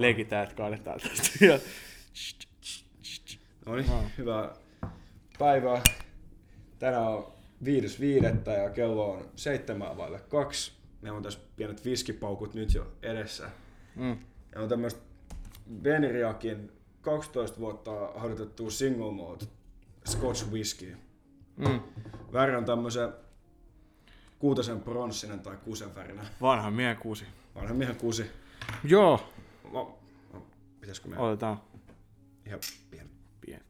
Leikitään, että kaadetaan tästä. Ja... No niin, hyvää päivää. Tänään on 5.5. ja kello on seitsemän vaille kaksi. Meillä on tässä pienet viskipaukut nyt jo edessä. Mm. Ja on tämmöistä Benriakin 12 vuotta harjoitettua single malt Scotch whisky. Mm. Väri on tämmöisen kuutosen pronssinen tai kuusen värinen. Vanha miehen kuusi. Vanhan miehen kuusi. Joo, No, no, pitäisikö meidän otetaan ihan pieni? pieni.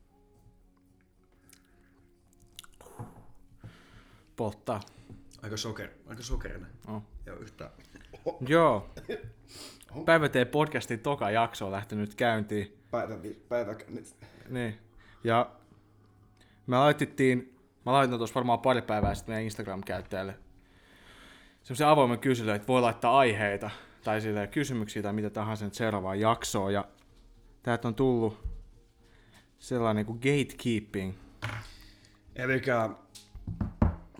Polttaa. Aika, soker, aika sokerinen. Oh. Ja yhtä. Joo. Päivä tee podcastin toka jakso on lähtenyt käyntiin. Päivä, päivä. Niin. Ja me laitettiin, mä laitan tuossa varmaan pari päivää sitten meidän Instagram-käyttäjälle semmoisen avoimen kyselyn, että voi laittaa aiheita tai silleen kysymyksiä tai mitä tahansa nyt seuraavaan jaksoon. Ja täältä on tullut sellainen kuin gatekeeping. Eli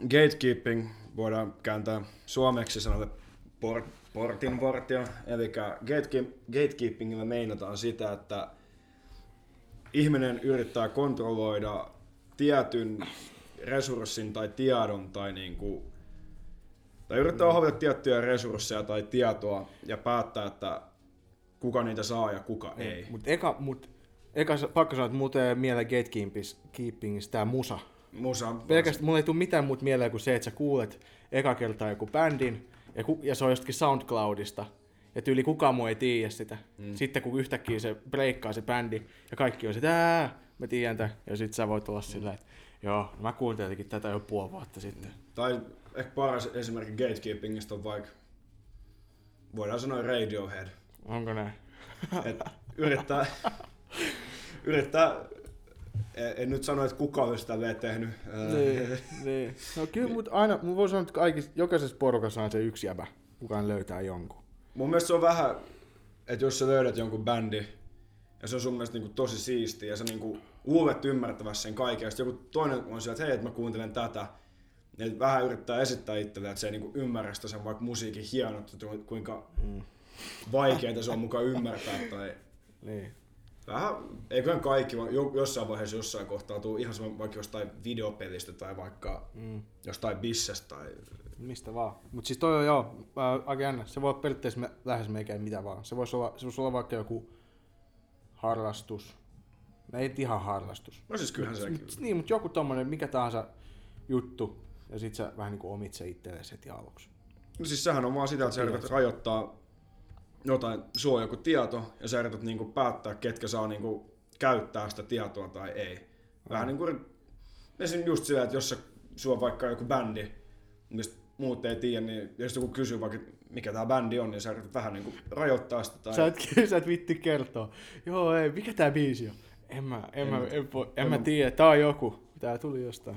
gatekeeping voidaan kääntää suomeksi sanolle port, portinvartio. Eli gatekeep, gatekeepingillä meinataan sitä, että ihminen yrittää kontrolloida tietyn resurssin tai tiedon tai niinku, tai yrittää ohjata tiettyjä resursseja tai tietoa ja päättää, että kuka niitä saa ja kuka ei. Mutta eka, mut, eka pakko sanoa, että muuten ei mieleen gatekeepingistä tää musa. Musa, Pelkästään mulla ei tule mitään muuta mieleen kuin se, että sä kuulet eka kertaa joku bändin ja, ku, ja se on jostakin SoundCloudista. Ja tyyli kukaan muu ei tiedä sitä. Mm. Sitten kun yhtäkkiä se breikkaa se bändi ja kaikki on sitä, mä tiedän tämän. Ja sit sä voit olla sillä, että joo, no mä kuuntelin tätä jo puoli vuotta sitten. Tai ehkä paras esimerkki gatekeepingistä on vaikka, voidaan sanoa Radiohead. Onko näin? Et yrittää, yrittää, en, nyt sano, että kuka sitä vielä tehnyt. niin, niin. No kyllä, mutta aina, mä voin sanoa, että kaikissa, jokaisessa porukassa on se yksi jäbä, kukaan löytää jonkun. Mun mielestä se on vähän, että jos sä löydät jonkun bändi, ja se on sun mielestä niinku tosi siisti, ja sä niinku luulet ymmärtävässä sen kaiken, ja joku toinen on siellä, että hei, että mä kuuntelen tätä, niin vähän yrittää esittää itselleen, että se ei niinku ymmärrä sitä sen vaikka musiikin hienottu, kuinka Mm. vaikeaa se on mukaan ymmärtää, tai Niin. Vähän, eiköhän kaikki jossain vaiheessa jossain kohtaa tuu ihan sama vaikka jostain videopelistä tai vaikka Mm. jostain bissestä tai... Mistä vaan. Mutta siis toi on joo, äh, aika jännä. Se voi olla periaatteessa me, lähes meikään mitä vaan. Se voisi olla, se voisi olla vaikka joku harrastus. No ei ihan harrastus. No siis kyllähän sekin. Mut, niin, mutta joku tommonen, mikä tahansa juttu. Ja sit sä vähän niinku omit se itsellesi heti aluksi. No siis sehän on vaan sitä, että sä yrität rajoittaa jotain, on joku tieto ja sä yrität niinku päättää, ketkä saa niinku käyttää sitä tietoa tai ei. Vähän niinku esim. just sillä, että jos sä, sulla vaikka joku bändi, mistä muut ei tiedä, niin jos joku kysyy vaikka, mikä tää bändi on, niin sä yrität vähän niinku rajoittaa sitä. Tai... Sä et, sä et vitti kertoa. Joo, ei, mikä tää biisi on? En mä, en, En mä, en, en en mä mä- tiedä, tää on joku. Tää tuli jostain.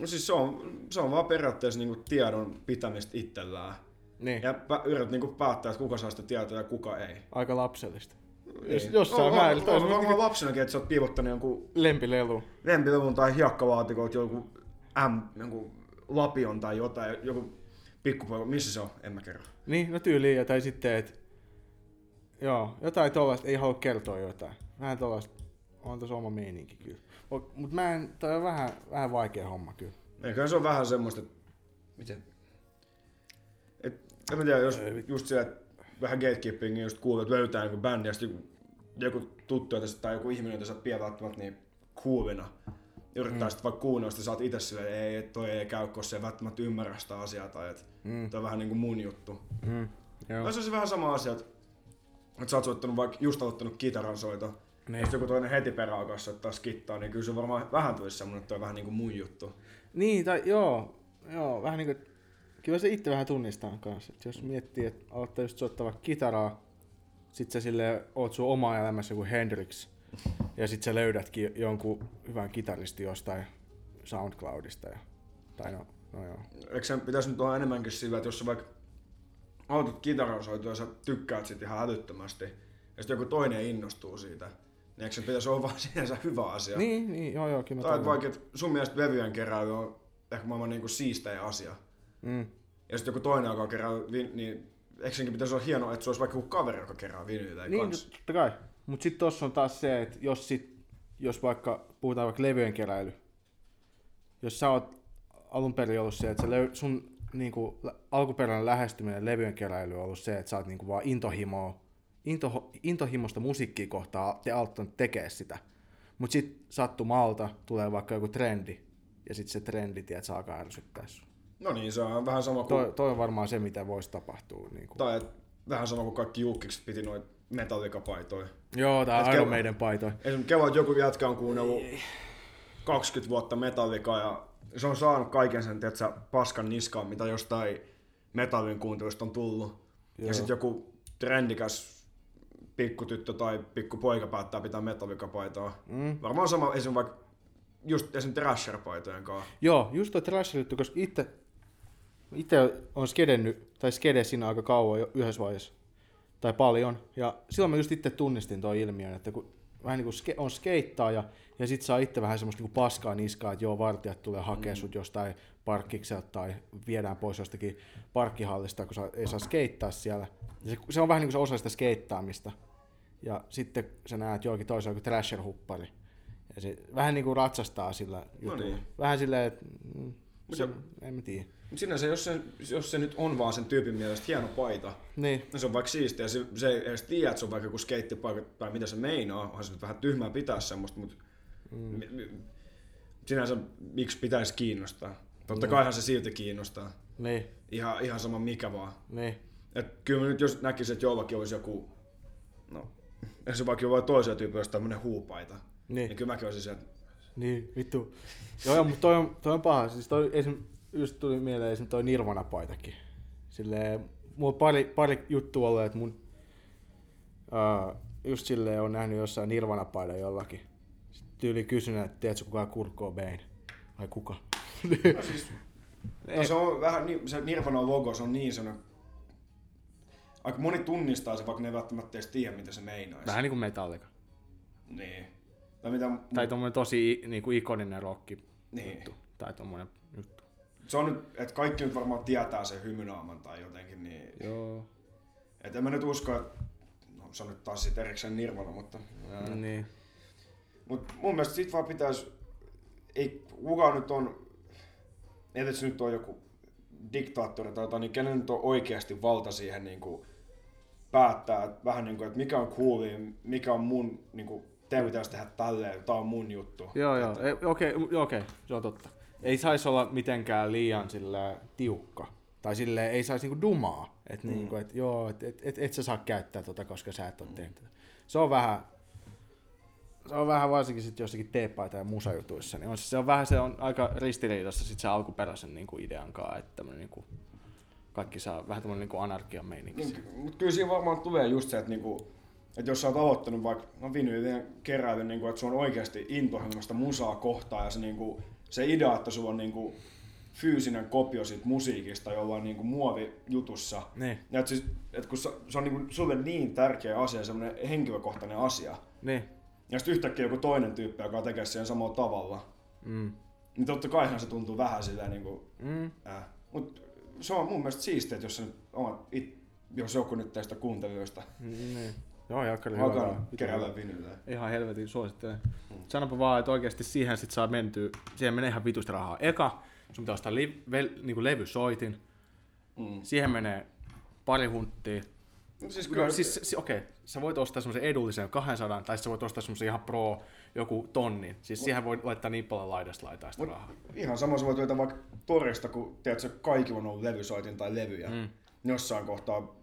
No siis se on, se on vaan periaatteessa niinku tiedon pitämistä itsellään. Niin, Ja yrität niinku päättää, että kuka saa sitä tietoa ja kuka ei. aika lapsellista. Niin. Jos, jossain on, määrin. on, on, on on, on lapsenakin, että sä oot piivottanut jonkun lempilelu. lempilevun tai hiekkalaatikolta joku M, jonkun lapion tai jotain, joku pikkupoika, missä se on, en mä kerro. Niin, no tyyliin, ja tai sitten, että joo, jotain tollaista, ei halua kertoa jotain. Vähän tollaista, on tossa oma meininki kyllä. Mut, mut mä en, toi on vähän, vähän vaikea homma kyllä. Eiköhän se on vähän semmoista, että miten, et, en mä tiedä, jos just se, että vähän gatekeepingia just kuulee, että löytää joku bändi ja sitten joku, joku tuttu tai joku ihminen, jota sä et pidä välttämättä niin coolina. Yrittää mm. sitten vaikka kuunnella sitä, sä oot itse silleen, ei, toi ei käy, koska se ei välttämättä ymmärrä sitä asiaa tai että Mm, toi on vähän niinku mun juttu. mm, joo. Se on se vähän sama asia, että, että sä oot soittanut vaikka just aloittanut kitaran soito, Niin. sitten joku toinen heti perään alkaa soittaa skittaa, niin kyllä se varmaan vähän tulisi semmonen, että on vähän niinku mun juttu. Niin, tai joo, joo, vähän niinku, kyllä se itse vähän tunnistaa kanssa. Et jos miettii, että aloittaa just soittaa kitaraa, sit sä sille oot sun oma elämässä joku Hendrix, ja sit sä löydätkin jonkun hyvän kitaristi jostain SoundCloudista. Ja, tai no, no joo. Eikö sen pitäisi nyt olla enemmänkin sillä, että jos sä vaikka aloitat kitaran soitoa ja sä tykkäät siitä ihan älyttömästi, ja sitten joku toinen innostuu siitä, niin eikö sen pitäisi olla vaan sinänsä hyvä asia? Niin, niin, joo joo, kyllä Tai vaikka, että sun mielestä levyjen keräily on ehkä maailman niinku siistein asia, Mm. ja sitten joku toinen alkaa kerää niin eikö senkin pitäisi olla hienoa, että se olisi vaikka joku kaveri, joka kerää vinyytä Niin, kanssa. totta kai. Mutta sitten tuossa on taas se, että jos, sit, jos vaikka puhutaan vaikka levyjen keräily, jos sä oot alun perin ollut se, että löy, sun niinku, lä- alkuperäinen lähestyminen levyjen keräily on ollut se, että sä oot niinku vaan intohimoa, into, intohimosta musiikkia kohtaa te auttanut tekee sitä. Mutta sitten sattumalta tulee vaikka joku trendi, ja sitten se trendi, tiedät, sä alkaa ärsyttää sua. No niin, se on vähän sama kuin, Toi, toi on varmaan se, mitä voisi tapahtua. Niinku. tai et, vähän sama kuin kaikki julkikset piti noita metallikapaitoja. Joo, on Iron kello- Maiden paitoja. Esimerkiksi kevät joku jätkä on kuunnellut 20 vuotta metallikaa ja se on saanut kaiken sen, tiedätkö, paskan niskaan, mitä jostain metallin kuuntelusta on tullut. Joo. Ja sitten joku trendikäs pikkutyttö tai pikkupoika päättää pitää metallikapaitaa. Mm. Varmaan sama esim. vaikka just esim. Thrasher-paitojen kanssa. Joo, just toi juttu, koska itse, itse on skedennyt, tai skede siinä aika kauan jo yhdessä vaiheessa, tai paljon, ja silloin mä just itse tunnistin toi ilmiön, että kun vähän niin kuin ske, on skeittaaja, ja sit saa itse vähän semmoista niin kuin paskaa niskaa, että joo, vartijat tulee hakea sut jostain parkkikselta tai viedään pois jostakin parkkihallista, kun sä ei saa skeittaa siellä. Ja se, se on vähän niin kuin se osa sitä skeittaamista. Ja sitten sä näet jollakin toisella joku thrasher-huppari. Ja se vähän niin kuin ratsastaa sillä jutulla. niin. Vähän silleen, että mm, se, en mä tiedä. Sinänsä, jos se, jos se nyt on vaan sen tyypin mielestä hieno paita, Niin, No se on vaikka siistiä, se, se ei edes tiedä, että se on vaikka joku skeittipaikka tai mitä se meinaa, onhan se nyt vähän tyhmää pitää semmoista, mutta mm. sinänsä miksi pitäisi kiinnostaa? Totta No. kaihan se silti kiinnostaa. niin, Ihan, ihan sama mikä vaan. niin. Et kyllä mä nyt jos näkisin, että jollakin olisi joku, no, jos se vaikka jollain toisella tyypillä olisi tämmönen huupaita, niin, Niin, kyllä mäkin olisin se, että niin, vittu. Joo, joo mutta toi on, toi on paha. Siis toi, esim, just tuli mieleen esim. toi Nirvana-paitakin. Silleen, mulla on pari, pari juttua ollut, että mun uh, just silleen on nähnyt jossain Nirvana-paidan jollakin. Sitten tyyli kysynyt, että tiedätkö kuka on Kurt Cobain? Vai kuka? no siis, no se on vähän niin, se Nirvana logo, se on niin sellainen, aika moni tunnistaa se, vaikka ne ei välttämättä edes tiedä, mitä se meinaisi. Vähän niin kuin Metallica. Niin. Tai mitä, Tai tommonen tosi i- niinku ikoninen rokki Niin. juttu. Tai tommonen juttu. se on nyt, että kaikki nyt varmaan tietää sen hymynaaman tai jotenkin, niin Joo. et en mä nyt usko, että no, se on nyt taas sit erikseen Nirvana, mutta, ää, Niin. mutta mun mielestä sit vaan pitäisi, ei kukaan nyt on, ei se nyt on joku diktaattori tai jotain, niin kenen nyt on oikeasti valta siihen niin kuin päättää, että vähän niin kuin, että mikä on coolia, mikä on mun, niin kuin, te pitäisi tehdä tälleen, tää on mun juttu. Joo, joo. Ei, Okei, okay, okei, se on totta. Ei saisi olla mitenkään liian sillä tiukka. Tai sille ei saisi niinku dumaa. Että mm. niinku, et, joo, et, et, et, et sä saa käyttää tota, koska sä et ole tehnyt tätä. Se on vähän, se on vähän varsinkin sit jossakin teepaita ja musajutuissa, niin on, se on vähän se on aika ristiriidassa sit se alkuperäisen niinku idean kanssa, että niinku, kaikki saa vähän tämmönen niinku anarkian meininki. Niin, mutta kyllä siinä varmaan tulee just se, että, niinku, että jos sä oot aloittanut vaikka no vinyylien keräilyn, niinku, että se on oikeasti intohimoista musaa kohtaan ja se, niinku, se idea, että sulla on niinku, fyysinen kopio siitä musiikista jollain niinku, muovijutussa. Niin, Ja että siis, että kun se, se on niinku, sulle niin tärkeä asia, semmoinen henkilökohtainen asia. niin, Ja sitten yhtäkkiä joku toinen tyyppi, joka tekee sen samalla tavalla. mm, Niin totta kaihan se tuntuu vähän silleen niinku, mm, äh. Mut se on mun mielestä siistiä, että jos, se nyt omat, it, jos joku nyt teistä kuuntelijoista niin. Joo, Jakkari, hyvä. alkaa vaan. keräillä vinyylejä. Ihan helvetin suosittelen. Sanopa vaan, että oikeasti siihen sit saa mentyä, siihen menee ihan vitusta rahaa. Eka, sun pitää ostaa li, vel, niinku levysoitin, Mm. siihen menee pari hunttia. No siis Kyllä, kyllä, siis, siis okei, okay. sä voit ostaa semmoisen edullisen 200, tai sä voit ostaa semmoisen ihan pro, joku tonnin. Siis siihen voi laittaa niin paljon laidasta laitaa sitä Mut- rahaa. ihan sama sä voit löytää vaikka torista, kun tiedätkö, kaikki on ollut levysoitin tai levyjä. Mm. Jossain kohtaa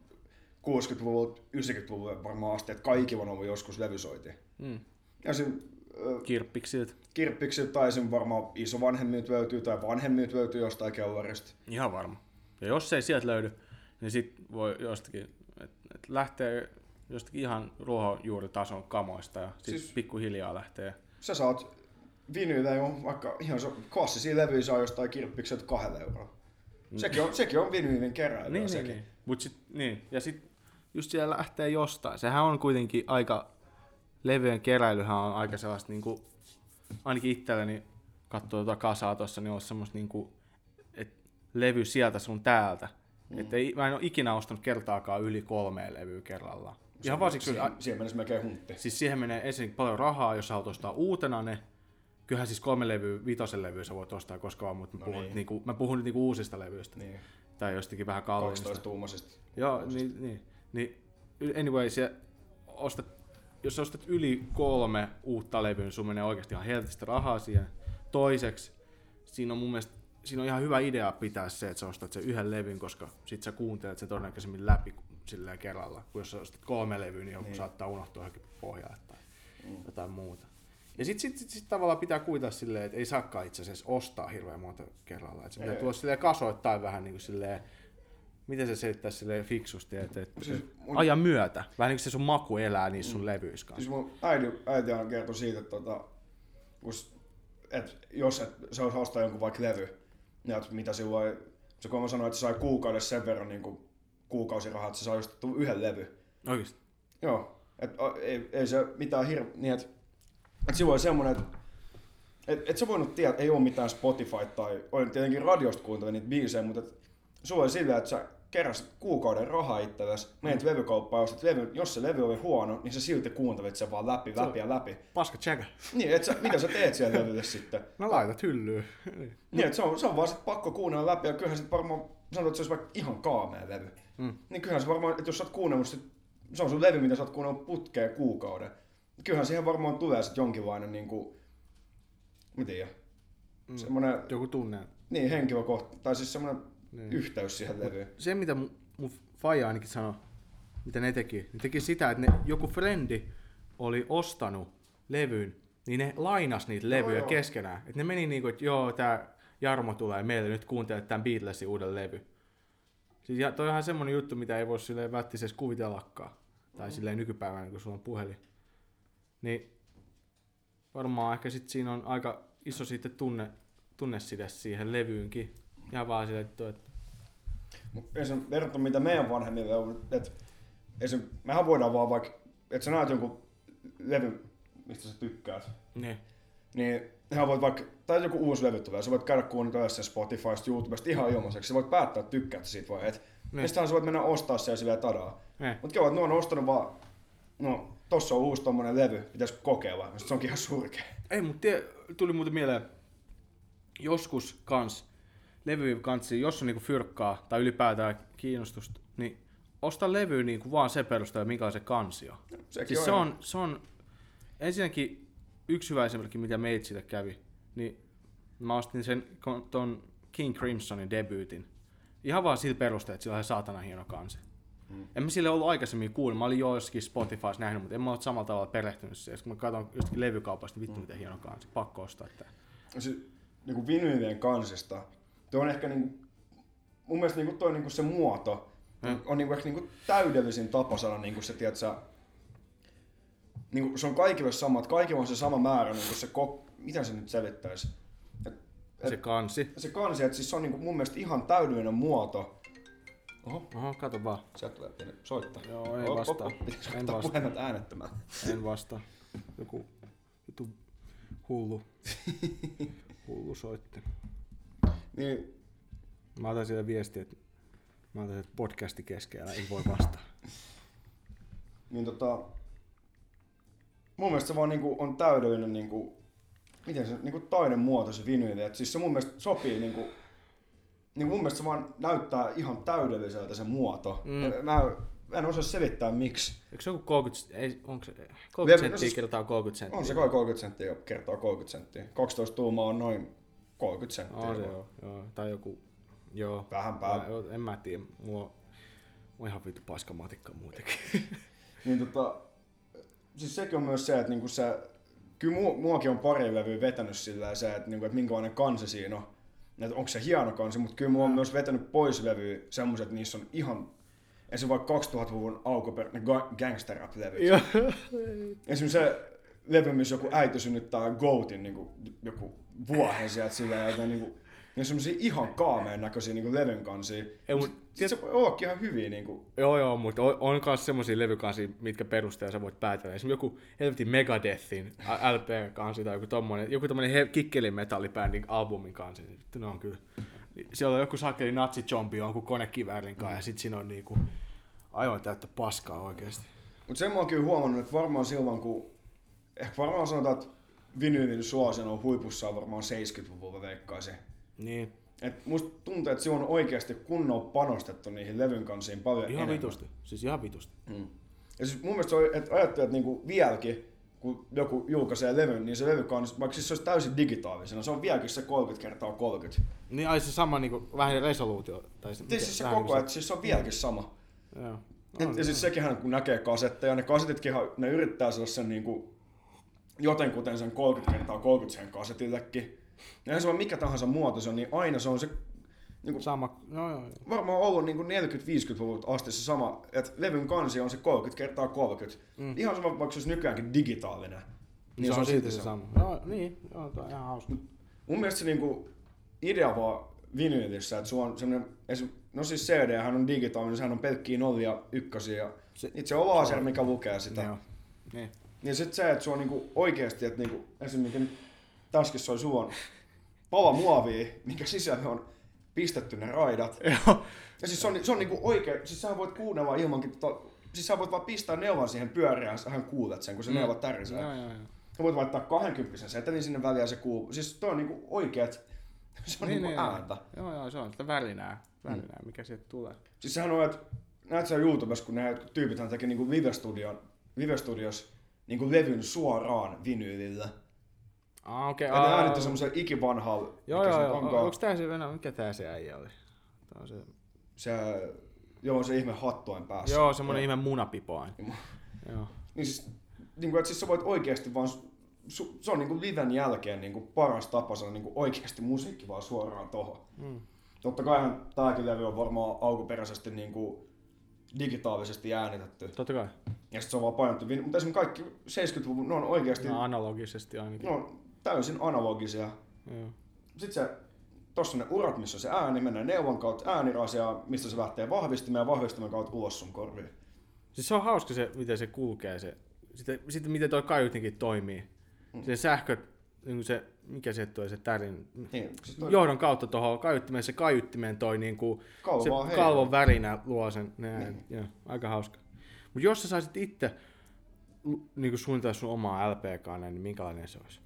60-luvulta, 90-luvulle varmaan asti, että kaikki on ollut joskus levysoitin. Mm. Ja sen ö, Kirppiksiltä. kirppiksi tai sen varmaan isovanhemmilta löytyy tai vanhemmilta löytyy jostain kellarista. Ihan varma. Ja jos ei sieltä löydy, niin sit voi jostakin, että et lähtee jostakin ihan ruohonjuuritason kamoista ja Siis- siis... pikkuhiljaa lähtee. Sä saat vinyylejä jo, vaikka ihan so, klassisia levyjä saa jostain kirppikseltä kahdella eurolla. Sekin on, sekin on vinyylin keräilyä Niin, niin, sekin. niin. Mut sit, niin. Ja sit just siellä lähtee jostain. Sehän on kuitenkin aika, levyjen keräilyhän on aika sellaista niinku, ainakin itselleni katsoo tuota kasaa tuossa, niin on semmoista niinku, että levy sieltä sun täältä. Mm. Että ei, mä en ole ikinä ostanut kertaakaan yli kolmea levyä kerrallaan. Ihan vaan siksi, siihen, siihen mennessä melkein huntti. siis siihen menee ensin paljon rahaa, jos sä haluat ostaa uutena ne. Kyllähän siis kolme levyä, vitosen levyä sä voit ostaa koska vaan, mutta mä, No puhun, niin. niinku, mä puhun nyt niinku uusista levyistä. Niin, Tai jostakin vähän kalliimmista. 12 tuumaisista. Joo, niin, niin, niin anyway, se ostat, jos sä ostat yli kolme uutta levyä, niin sun menee oikeasti ihan helvetistä rahaa siihen. Toiseksi, siinä on mun mielestä siinä on ihan hyvä idea pitää se, että sä ostat sen yhden levyn, koska sit sä kuuntelet sen todennäköisemmin läpi silleen kerralla. Kun jos ostat kolme levyä, niin joku Niin. saattaa unohtua johonkin pohjaan tai jotain muuta. Ja sitten sit, sit, sit tavallaan pitää kuvitella silleen, että ei saakaan itse asiassa ostaa hirveän monta kerralla. Että se pitää Ei. tulla silleen kasoittain vähän niin kuin silleen, miten se selittää silleen fiksusti, että, että Siis mun- ajan myötä. Vähän niin kuin se sun maku elää niissä sun levyissä kanssa. Siis mun äiti, äiti aina kertoi siitä, että, tota, et jos et, se olisi ostaa jonkun vaikka levy, niin että mitä silloin, se kun mä sanoin, että se sai kuukaudessa sen verran niin kuin, kuukausirahaa, että se sai ostettua yhden levy. Oikeesti. Joo, et, ei, ei, se mitään hirveä, niin että et silloin semmoinen, että et, et sä voinut tietää, että ei ole mitään Spotify tai olen tietenkin radiosta kuuntelin niitä biisejä, mutta et, sulla oli silleen, että sä keräsit kuukauden rahaa itsellesi, menet mm. levykauppaan ja ostat levy, jos se levy oli huono, niin sä silti kuuntelit sen vaan läpi, läpi ja läpi. Paska tsekä. Niin, et sä, mitä sä teet siellä levylle sitten? No laitat hyllyyn. Niin, että se on, se on vaan sit pakko kuunnella läpi ja kyllähän sit varmaan, sanotaan, että se olisi vaikka ihan kaamea levy. Mm. Niin kyllähän se varmaan, että jos sä oot kuunnellut sit, se on sun levy, mitä sä oot kuunnellut putkeen kuukauden. Kyllähän siihen varmaan tulee sit jonkinlainen niinku, mä tiedän, mm. semmonen, Joku tunne. niin henkilökohta, tai siis semmonen Niin. yhteys siihen levyyn. se, mitä mun, mun faija ainakin sanoi, mitä ne teki, ne teki sitä, että ne, joku frendi oli ostanut levyn, niin ne lainas niitä levyjä joo. keskenään. Et ne meni niinku, että joo, tää Jarmo tulee meille nyt kuuntelemaan tämän Beatlesin uuden levy. Siis ja toi on ihan semmonen juttu, mitä ei voi silleen välttämättä kuvitellakaan. Tai silleen nykypäivänä, kun sulla on puhelin. Niin varmaan ehkä sit siinä on aika iso sitten tunne, tunneside siihen levyynkin. Ihan vaan silleen, että että Mut esim. verrattuna mitä meidän vanhemmille on, että esim. mehän voidaan vaan vaikka, että sä näet jonkun levy, mistä sä tykkäät, niin. niin ihan voit vaikka, tai joku uusi levy tulee, sä voit käydä kuunnella sen Spotifysta, YouTubesta ihan ilmaiseksi, sä voit päättää, että tykkäät siitä vai et. Niin. Ja sittenhän sä voit mennä ostaa se ja silleen tadaa. Niin. Mut kyllä, että ne on ostanut vaan, no tossa on uusi tommonen levy, pitäis kokeilla, ja sit se onkin ihan surkea. Ei, mutta tie, tuli muuten mieleen, joskus kans levy kansi, jos on niinku fyrkkaa tai ylipäätään kiinnostusta, niin osta levy niinku vaan se perusteella, mikä on se kansi on. Sekin Siis se ihan- on, se on ensinnäkin yksi hyvä esimerkki, mitä meitsille kävi, niin mä ostin sen ton King Crimsonin debyytin. Ihan vaan sillä perusteella, että sillä on ihan saatana hieno kansi. Mm. En mä sille ollut aikaisemmin kuullut. Mä olin jo jossakin Spotifys nähnyt, mutta en mä ole samalla tavalla perehtynyt siihen. Kun mä katson jostakin levykaupasta, niin vittu miten hieno kansi. Pakko ostaa tää. siis, niinku vinyylien kansista, tuo on ehkä niinku, mun mielestä niinku toi niinku se muoto Mm. on, on niinku ehkä niinku täydellisin tapa saada niinku se, tiedät sä, niinku se on kaikille sama, että kaikilla on se sama määrä, niinku se kok, miten se nyt selittäisi? Et, et, Se kansi. se kansi, että siis se on niinku mun mielestä ihan täydellinen muoto. Oho, Oho, kato vaan. sieltä tulee pieni soittaa. Joo, ei vastaa. Pitäisikö En ottaa vastaa. puhelimet äänettömään? En vastaa. Joku vitu hullu. hullu soitti. Niin, Mä otan sille viestiä, että mä otan että podcasti keskellä, en voi vastaa. niin tota, mun mielestä se vaan niinku on täydellinen niinku, miten se niinku taidemuoto se vinyyli, että siis se mun mielestä sopii niinku, niin mun mielestä se vaan näyttää ihan täydelliseltä se muoto. Mm. Mm. Mä en osaa selittää miksi. Eikö se joku 30, ei, onko se, 30 Vielä- senttiä siis- kertaa 30 senttiä? On se kai 30 senttiä kertaa 30 senttiä. 12 tuumaa on noin 30 senttiä. On se joo, joo. Tai joku, joo. Vähän. Mä, joo, en mä tiedä, mulla on ihan vittu paska matikka muutenkin. Niin tota, siis sekin on myös se, että niinku se, kyllä mu, muakin on pari levyä vetänyt sillä se, että, niinku, että minkälainen kansi siinä on. Että onko se hieno kansi, mutta kyllä mua on myös vetänyt pois levyä semmoiset, että niissä on ihan Esim. vaikka 2000-luvun alkuperäinen ga- gangster rap levyt. Joo. Esim. se levy, missä joku äiti synnyttää Goatin niin joku vuohen sieltä sillä ja niin kuin, ne on semmosia ihan kaameen näköisiä niin levyn kansia. Ei, mut, Sitten se voi ollakin ihan hyviä niin kuin, Joo, joo, mutta on, on myös semmoisia levykansia, mitkä perusteella sä voit päätellä. Esimerkiksi joku helvetin Megadethin LP-kansi tai joku tommonen, joku tommonen he- kikkelimetallibändin albumin kansi. Ne on kyllä Niin siellä on joku sakeli natsijombi jonkun konekiväärin kanssa, ja sit siinä on niinku aivan täyttä paskaa oikeesti. Mutta sen mä oon kyllä huomannut, että varmaan silloin kun, ehkä varmaan sanotaan, että vinyylin suosio on huipussaan varmaan 70-luvulla veikkaisin. Niin, Et musta tuntuu, että silloin on oikeasti kunnolla panostettu niihin levyn kansiin paljon ihan enemmän. vitusti. Siis ihan vitusti. Mm. Ja siis mun mielestä se on, että ajattelee, että niinku vieläkin, kun joku julkaisee levyn, niin se levy kanssa, vaikka siis se olisi täysin digitaalisena, se on vieläkin se 30 kertaa 30. Niin ai se sama niinku, vähän resoluutio. Tai se, Siis, siis se vähän koko ajan, siis se on vieläkin sama. Joo. Ja, ja siis sekin kun näkee kasetteja, ne kasetitkin ne yrittää saada sen niinku jotenkuten sen 30 kertaa 30 sen kasetillekin. Ja se on mikä tahansa muoto se on, niin aina se on se niinku, Sama, joo joo. joo. varmaan ollut niin 40-50-luvulta asti se sama, että levyn kansi on se 30 kertaa 30. Mm. Ihan sama, vaikka se olisi nykyäänkin digitaalinen. Niin se on silti se sama. Joo, niin, joo, toi on ihan hauska. Mun mielestä se niinku idea vaan vinyylissä, että sulla on semmoinen, no siis CD hän on digitaalinen, sehän on pelkkiä nollia ykkösiä. Ja Se- itse on laser, mikä lukee sitä. Joo. Niin. Niin sit se, että se on niinku oikeesti, että niinku, esimerkiksi nyt taskissa on suon pala muovia, minkä sisällä on pistetty ne raidat. Joo. Ja siis se on, se on niinku oikein, siis sä voit kuunnella ilmankin, tota, siis sä voit vaan pistää neulan siihen pyörään, sähän kuulet sen, kun se Mm. neuva tärisee. Joo, joo, joo. Sä voit laittaa 20 setelin sinne väliin ja se kuuluu. Siis toi on niinku oikeet, se on niin, niinku ääntä. Joo, joo, se on sitä värinää, värinää mikä sieltä tulee. Siis sehän on, että näet sä YouTubessa, kun ne tyypithän teki niinku live-studion, live-studios niinku levyn suoraan vinyylillä. Ah, okei. Okay, ja ne äänitti semmoisen ikivanhalla, Joo, mikä joo, joo. onkaan. Onks tää se Venä, mikä tää se äijä oli? Tää on se... Se, joo, se ihme hattoen päässä. Joo, semmonen ihme munapipo aina. Joo. Niin siis, niin kuin, että siis sä voit oikeasti vaan, su, se on niin kuin liven jälkeen niin kuin paras tapa saada niin kuin oikeasti musiikki vaan suoraan tohon. Mm. Totta kaihan tääkin levy on varmaan alkuperäisesti niin kuin digitaalisesti äänitetty. Totta kai. Ja sit se on vaan painettu. Mutta esimerkiksi kaikki 70-luvun, ne on oikeasti, No, analogisesti ainakin. ne on täysin analogisia. Joo. Sitten se, tossa on ne urat, missä on se ääni, menee neuvon kautta äänirasia, mistä se lähtee vahvistimen ja vahvistimen kautta ulos sun korviin. Siis se on hauska se, miten se kulkee. Se. Sitten, sitten miten toi kaiutinkin toimii. Mm. Se sähkö, niin se, mikä se tulee, se tärin. Niin, siis toi Johdon kautta tuohon kaiuttimeen, se kaiuttimeen toi niinku, kalvo se kalvon värinä luo sen. Ne, niin. joo, aika hauska. Mutta jos sä saisit itse niin suunnitella sun omaa LP-kaaneen, niin minkälainen se olisi?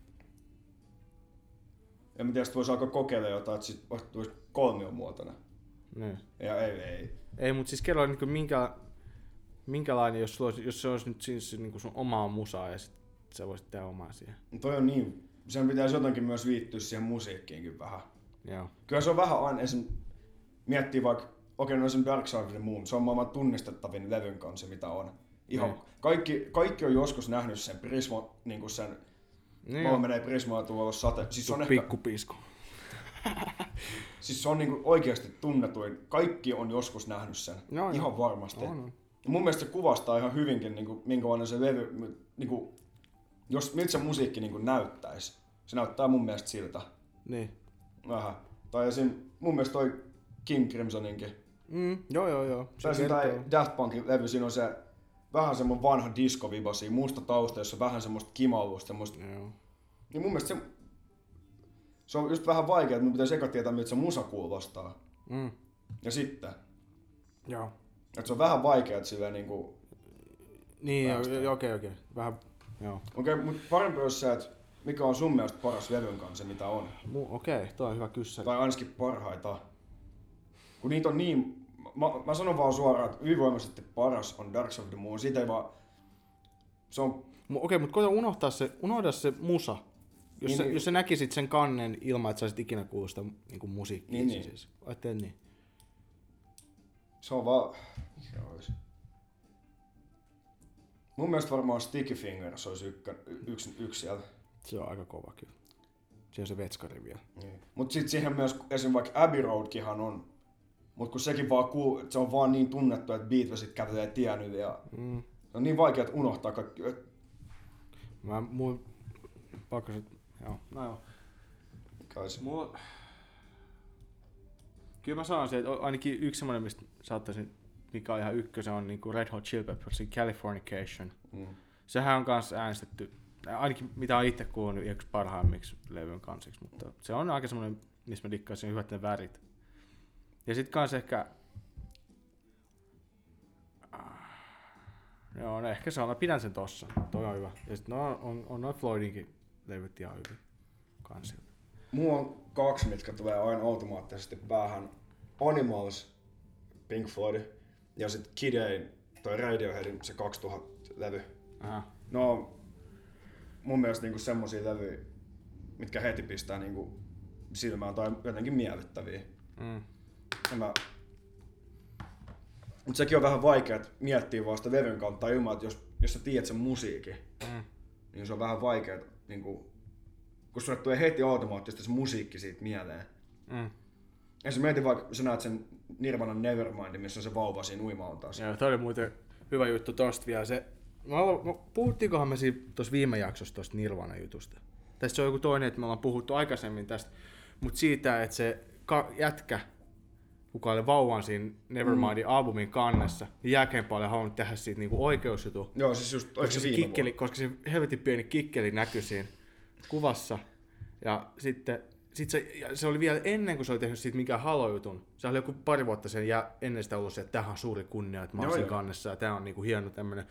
Ja mä tiedä, sit voisi alkaa kokeilla jotain, että sit tulisi kolmion muotona. Niin. Ja ei, ei. Ei, mutta siis kerro niin minkä, minkälainen, jos, sulla olisi, jos se olisi nyt siis niin sun omaa musaa ja sit sä voisit tehdä omaa siihen. Mut toi on niin, sen pitäisi jotenkin myös viittyä siihen musiikkiinkin vähän. Joo. Kyllä se on vähän aina esim. miettii vaikka, okei no esim. Dark Side of the Moon, se on maailman tunnistettavin levyn kanssa mitä on. Ihan, Niin. kaikki, kaikki on joskus nähnyt sen Prismo, niin sen, Niin, mulla menee Prismaa tuolla sate. Siis se on, ehkä, pikkupisku. siis se on niin kuin oikeasti tunnetuin, kaikki on joskus nähnyt sen. Joo, ihan joo. varmasti. On, on. Ja mun mielestä se kuvastaa ihan hyvinkin, niin kuin, minkälainen se levy, niin kuin, jos, miltä se musiikki niin kuin näyttäisi. Se näyttää mun mielestä siltä. Niin. Vähän. Tai esim. mun mielestä toi King Crimsoninkin. Mm, joo, joo, joo. Se Tai. Daft Punkin levy, siinä on se vähän semmoinen vanha disco siinä musta tausta, jossa on vähän semmoista kimausta, semmoista. Joo. Niin mun mielestä se, se on just vähän vaikea, että mun pitäisi eka tietää, miltä se musa kuulostaa. Mm, Ja sitten, joo. että se on vähän vaikea, että silleen niinku, Niin, okei, okei. Vähän, joo. okei, okay, mutta parempi olisi se, että mikä on sun mielestä paras levyn kanssa, mitä on. Mu- okei, toi on hyvä kyssäri. Tai ainakin parhaita. Kun niitä on niin, mä, mä sanon vaan suoraan, että ylivoimaisesti paras on Dark of the Moon. Siitä ei vaan, se on Okei, mutta koita unohtaa se, unohda se musa. Jos, Niin, sä, niin. jos sä näkisit sen kannen ilman, että sä olisit ikinä kuullut sitä niin kuin musiikkia. Niin, niin. Siis. Ajattelin niin. Se on vaan... Mikä olisi? Mun mielestä varmaan Sticky Fingers olisi ykkö, yksi, yksi sieltä. Se on aika kova kyllä. Se on se vetskari vielä. Niin. Mut sit siihen myös, esim. vaikka Abbey Roadkihan on, mut kun sekin vaan kuul, se on vaan niin tunnettu, että Beatlesit kävelee tien yli ja Mm. se on niin vaikea, että unohtaa kaikki. Et, Mä mun... Pakko se... Joo. No joo. mikä olisi? Mulla... Kyllä mä sanoisin, että ainakin yksi semmoinen, mistä saattaisin, mikä on ihan ykkösen, on niinku Red Hot Chili Peppersin Californication. Mm. Sehän on kanssa äänestetty, ainakin mitä on itse kuullut, yksi parhaimmiksi levyn kansiksi, mutta se on aika semmoinen, missä mä dikkaisin hyvät ne värit. Ja sit kans ehkä... Ah, Joo, no ehkä se on. Mä pidän sen tossa. Toi on hyvä. Ja sit no, on, on noin Floydinkin levyt ihan hyvin. Kans. Mulla on kaksi, mitkä tulee aina automaattisesti päähän. Animals, Pink Floyd, ja sitten Kid A, toi Radioheadin se 2000-levy. Aha. No, mun mielestä niinku semmosia levyjä, mitkä heti pistää niinku silmään tai jotenkin miellyttäviä. Mm. Mä... Mut sekin on vähän vaikea miettiä vaan sitä levyn kautta ilman, että jos, jos sä tiedät sen musiikin, Mm. niin se on vähän vaikea, niinku, kun sulle tulee heti automaattisesti se musiikki siitä mieleen. Mm. Ja sä mietit vaikka, sä näet sen Nirvana Nevermind, missä on se vauva siinä uimaontaassa. Joo, toi oli muuten hyvä juttu tosta vielä. Se, mä mä- puhuttiinkohan me tuossa viime jaksossa tuosta Nirvana-jutusta? Tässä on joku toinen, että me ollaan puhuttu aikaisemmin tästä, mutta siitä, että se ka- jätkä, kuka oli vauvan siinä Nevermindin mm. albumin kannessa, niin jälkeenpäin oli halunnut tehdä siitä niinku oikeusjutu. Joo, siis just, Koska se se, kikkeli, koska se helvetin pieni kikkeli näkyi siinä kuvassa. Ja sitten sit se, ja se oli vielä ennen kuin se oli tehnyt siitä mikään halojutun. Se oli joku pari vuotta sen ja ennen sitä ollut se, että tämähän on suuri kunnia, että mä oon kannessa. Ja tämä on niinku hieno tämmöinen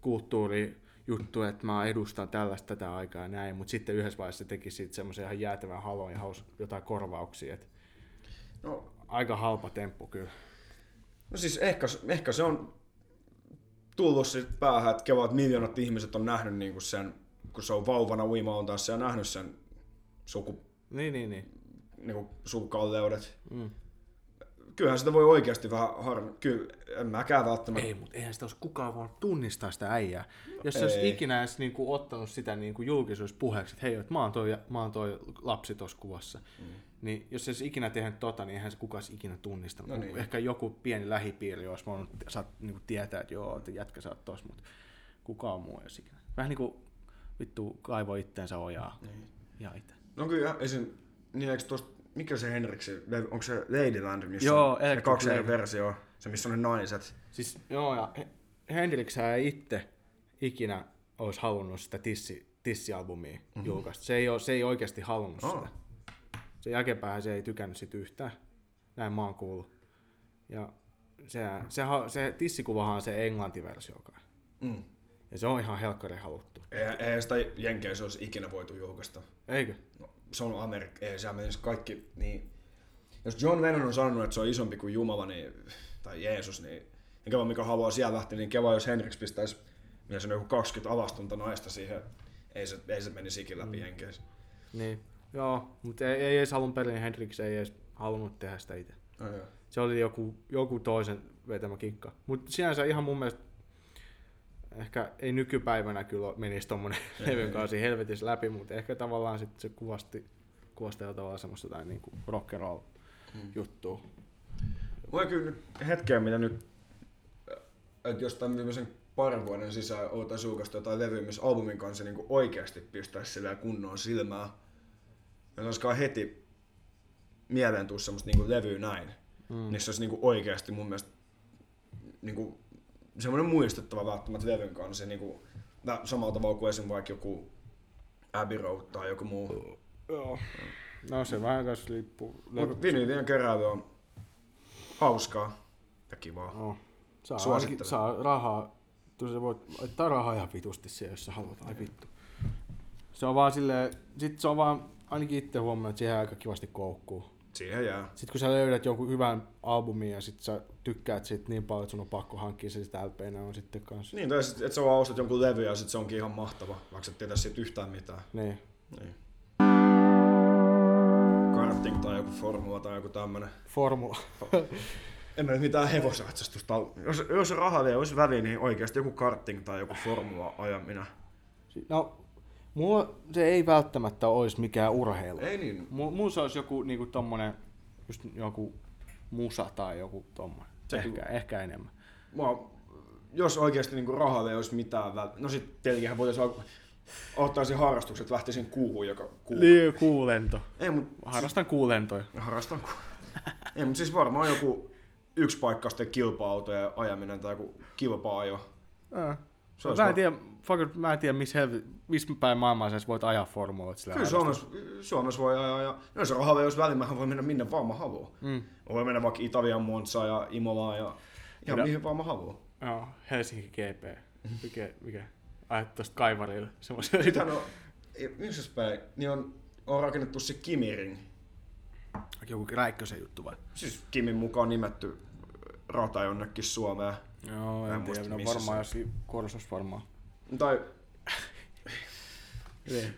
kulttuurijuttu, että mä edustan tällaista tätä aikaa ja näin. Mutta sitten yhdessä vaiheessa se teki siitä semmoisen ihan jäätävän halon ja haus jotain korvauksia. Et No, aika halpa temppu kyllä. no siis ehkä, ehkä se on tullut sit päähän, että kevat miljoonat ihmiset on nähnyt niinku sen, kun se on vauvana uimaontaassa ja nähnyt sen suku, Niin, niin, niin. niinku, sukukalleudet. Mm. Kyllähän sitä voi oikeasti vähän harmi. Kyllä, en mäkään välttämättä. Ei, mutta eihän sitä olisi kukaan voinut tunnistaa sitä äijää. Jos se olisi ikinä edes niinku ottanut sitä niinku julkisuuspuheeksi, että hei, että mä oon toi, mä oon toi lapsi tuossa kuvassa, mm. niin jos se olisi ikinä tehnyt tota, niin eihän se kukaan olisi ikinä tunnistanut. No niin. Ehkä joku pieni lähipiiri olisi voinut saat, niinku tietää, että joo, että jätkä sä oot tossa, mutta kukaan muu ei olisi ikinä. Vähän niin kuin vittu kaivoi itteensä ojaa. Niin. Ja itse. No kyllä, esim. Niin eikö tosta, mikä se Henriksen, onko se Ladyland, missä Joo, on ne kaksi eri versioa, se missä on ne naiset. Siis joo, ja He- Hendrix ei itse ikinä olisi halunnut sitä tissi, tissialbumia mm-hmm. julkaista. Se ei, ole, se ei oikeasti halunnut Oh. sitä. Se jälkeenpäin se ei tykännyt sitä yhtään. Näin mä oon kuullut. Ja se, se, se tissikuvahan on se englantiversio kai. Mm. Ja se on ihan helkkari haluttu. Eihän, eihän sitä Jenkeissä olisi ikinä voitu julkaista. Eikö? No, se on Amerikka, ei se menisi kaikki, niin... Jos John Lennon on sanonut, että se on isompi kuin Jumala, niin, tai Jeesus, niin mikä vaan mikä haluaa siellä lähteä, niin keva, jos Henriks pistäisi mies on joku 20 avastunta naista siihen, ei se, ei se menisi ikinä läpi mm. Niin. Joo, mutta ei, ei edes alun perin Hendrix ei edes halunnut tehdä sitä itse. Joo. Se oli joku, joku toisen vetämä kikka. Mutta sinänsä ihan mun mielestä ehkä ei nykypäivänä kyllä menisi tommonen levyn kanssa helvetissä läpi, mutta ehkä tavallaan sit se kuvasti, kuvasti tavallaan semmoista jotain niinku rock and roll juttua. Mulla kyllä nyt hetkeä, mitä nyt, että jos tämän viimeisen parin vuoden sisään oltaisiin julkaistu jotain levyä, missä albumin kanssa niin oikeasti pistäisi sillä kunnon silmää. Ja olisikaan heti mieleen tuu semmoista niin levyä näin. Mm. Niin se olisi niin oikeasti mun mielestä niin kuin, semmoinen muistettava välttämättä levyn kanssa. Niin kuin, samalla tavalla kuin esim. vaikka joku Abbey Road tai joku muu. Joo. No se vähän kanssa liippuu. Mutta vinylien keräily on hauskaa ja kivaa. No. Saa, ainakin, saa rahaa. Tuossa voit laittaa rahaa ihan vitusti siihen, jos sä haluat. Ai vittu. Se on vaan silleen, sit se on vaan, ainakin itse huomannut, että siihen aika kivasti koukkuu. Siihen jää. Sitten kun sä löydät jonkun hyvän albumin ja sit sä tykkäät siitä niin paljon, että sun on pakko hankkia se sitä LPnä on sitten kanssa. Niin, tai että sä vaan ostat jonkun levy ja sit se onkin ihan mahtava, vaikka sä et tiedä siitä yhtään mitään. Niin. Niin. Karting tai joku formula tai joku tämmönen. Formula. En mä nyt mitään hevosratsastusta. Jos, jos rahaa vielä olisi väliä, niin oikeasti joku karting tai joku formula ajaminen. No, mulla se ei välttämättä olisi mikään urheilu. Ei niin. Mulla, mulla se olisi joku niinku tommonen, just joku musa tai joku tommonen. Se Ehkä, ehkä enemmän. Mua, jos oikeasti niin rahaa ei olisi mitään väliä. No sit tietenkin voitaisiin ottaisin harrastukset, lähtisin kuuhun joka kuu. Niin, kuulento. Ei, mut Harrastan kuulentoja. Harrastan ku... Ei, mutta siis varmaan joku yksi paikkaisten kilpa-autojen ajaminen tai joku kilpa-ajo. Äh. Se Mä en va- tiedä, fuck, mä en tiedä missä, helvet, missä päin maailmaa sä voit ajaa sillä Kyllä. Suomessa, Suomessa voi ajaa, ja no jos rahaa jos väliin, mähän voi mennä minne vaan mä haluan. Mm. Mä voin mennä vaikka Italian Monsaan ja Imolaan ja ihan Ja- mihin vaan mä haluan. Joo, Helsinki GP. Mikä, mikä? Ajat tosta kaivarille. Semmoisen Nythän on, ei- missä päin, niin on, on rakennettu se Kimiring. joku Räikkösen juttu vai? Siis Kimin mukaan nimetty rata jonnekin Suomeen. Joo, en en tiedä. No varmaan jossakin Korsos varmaan. Tai Niin.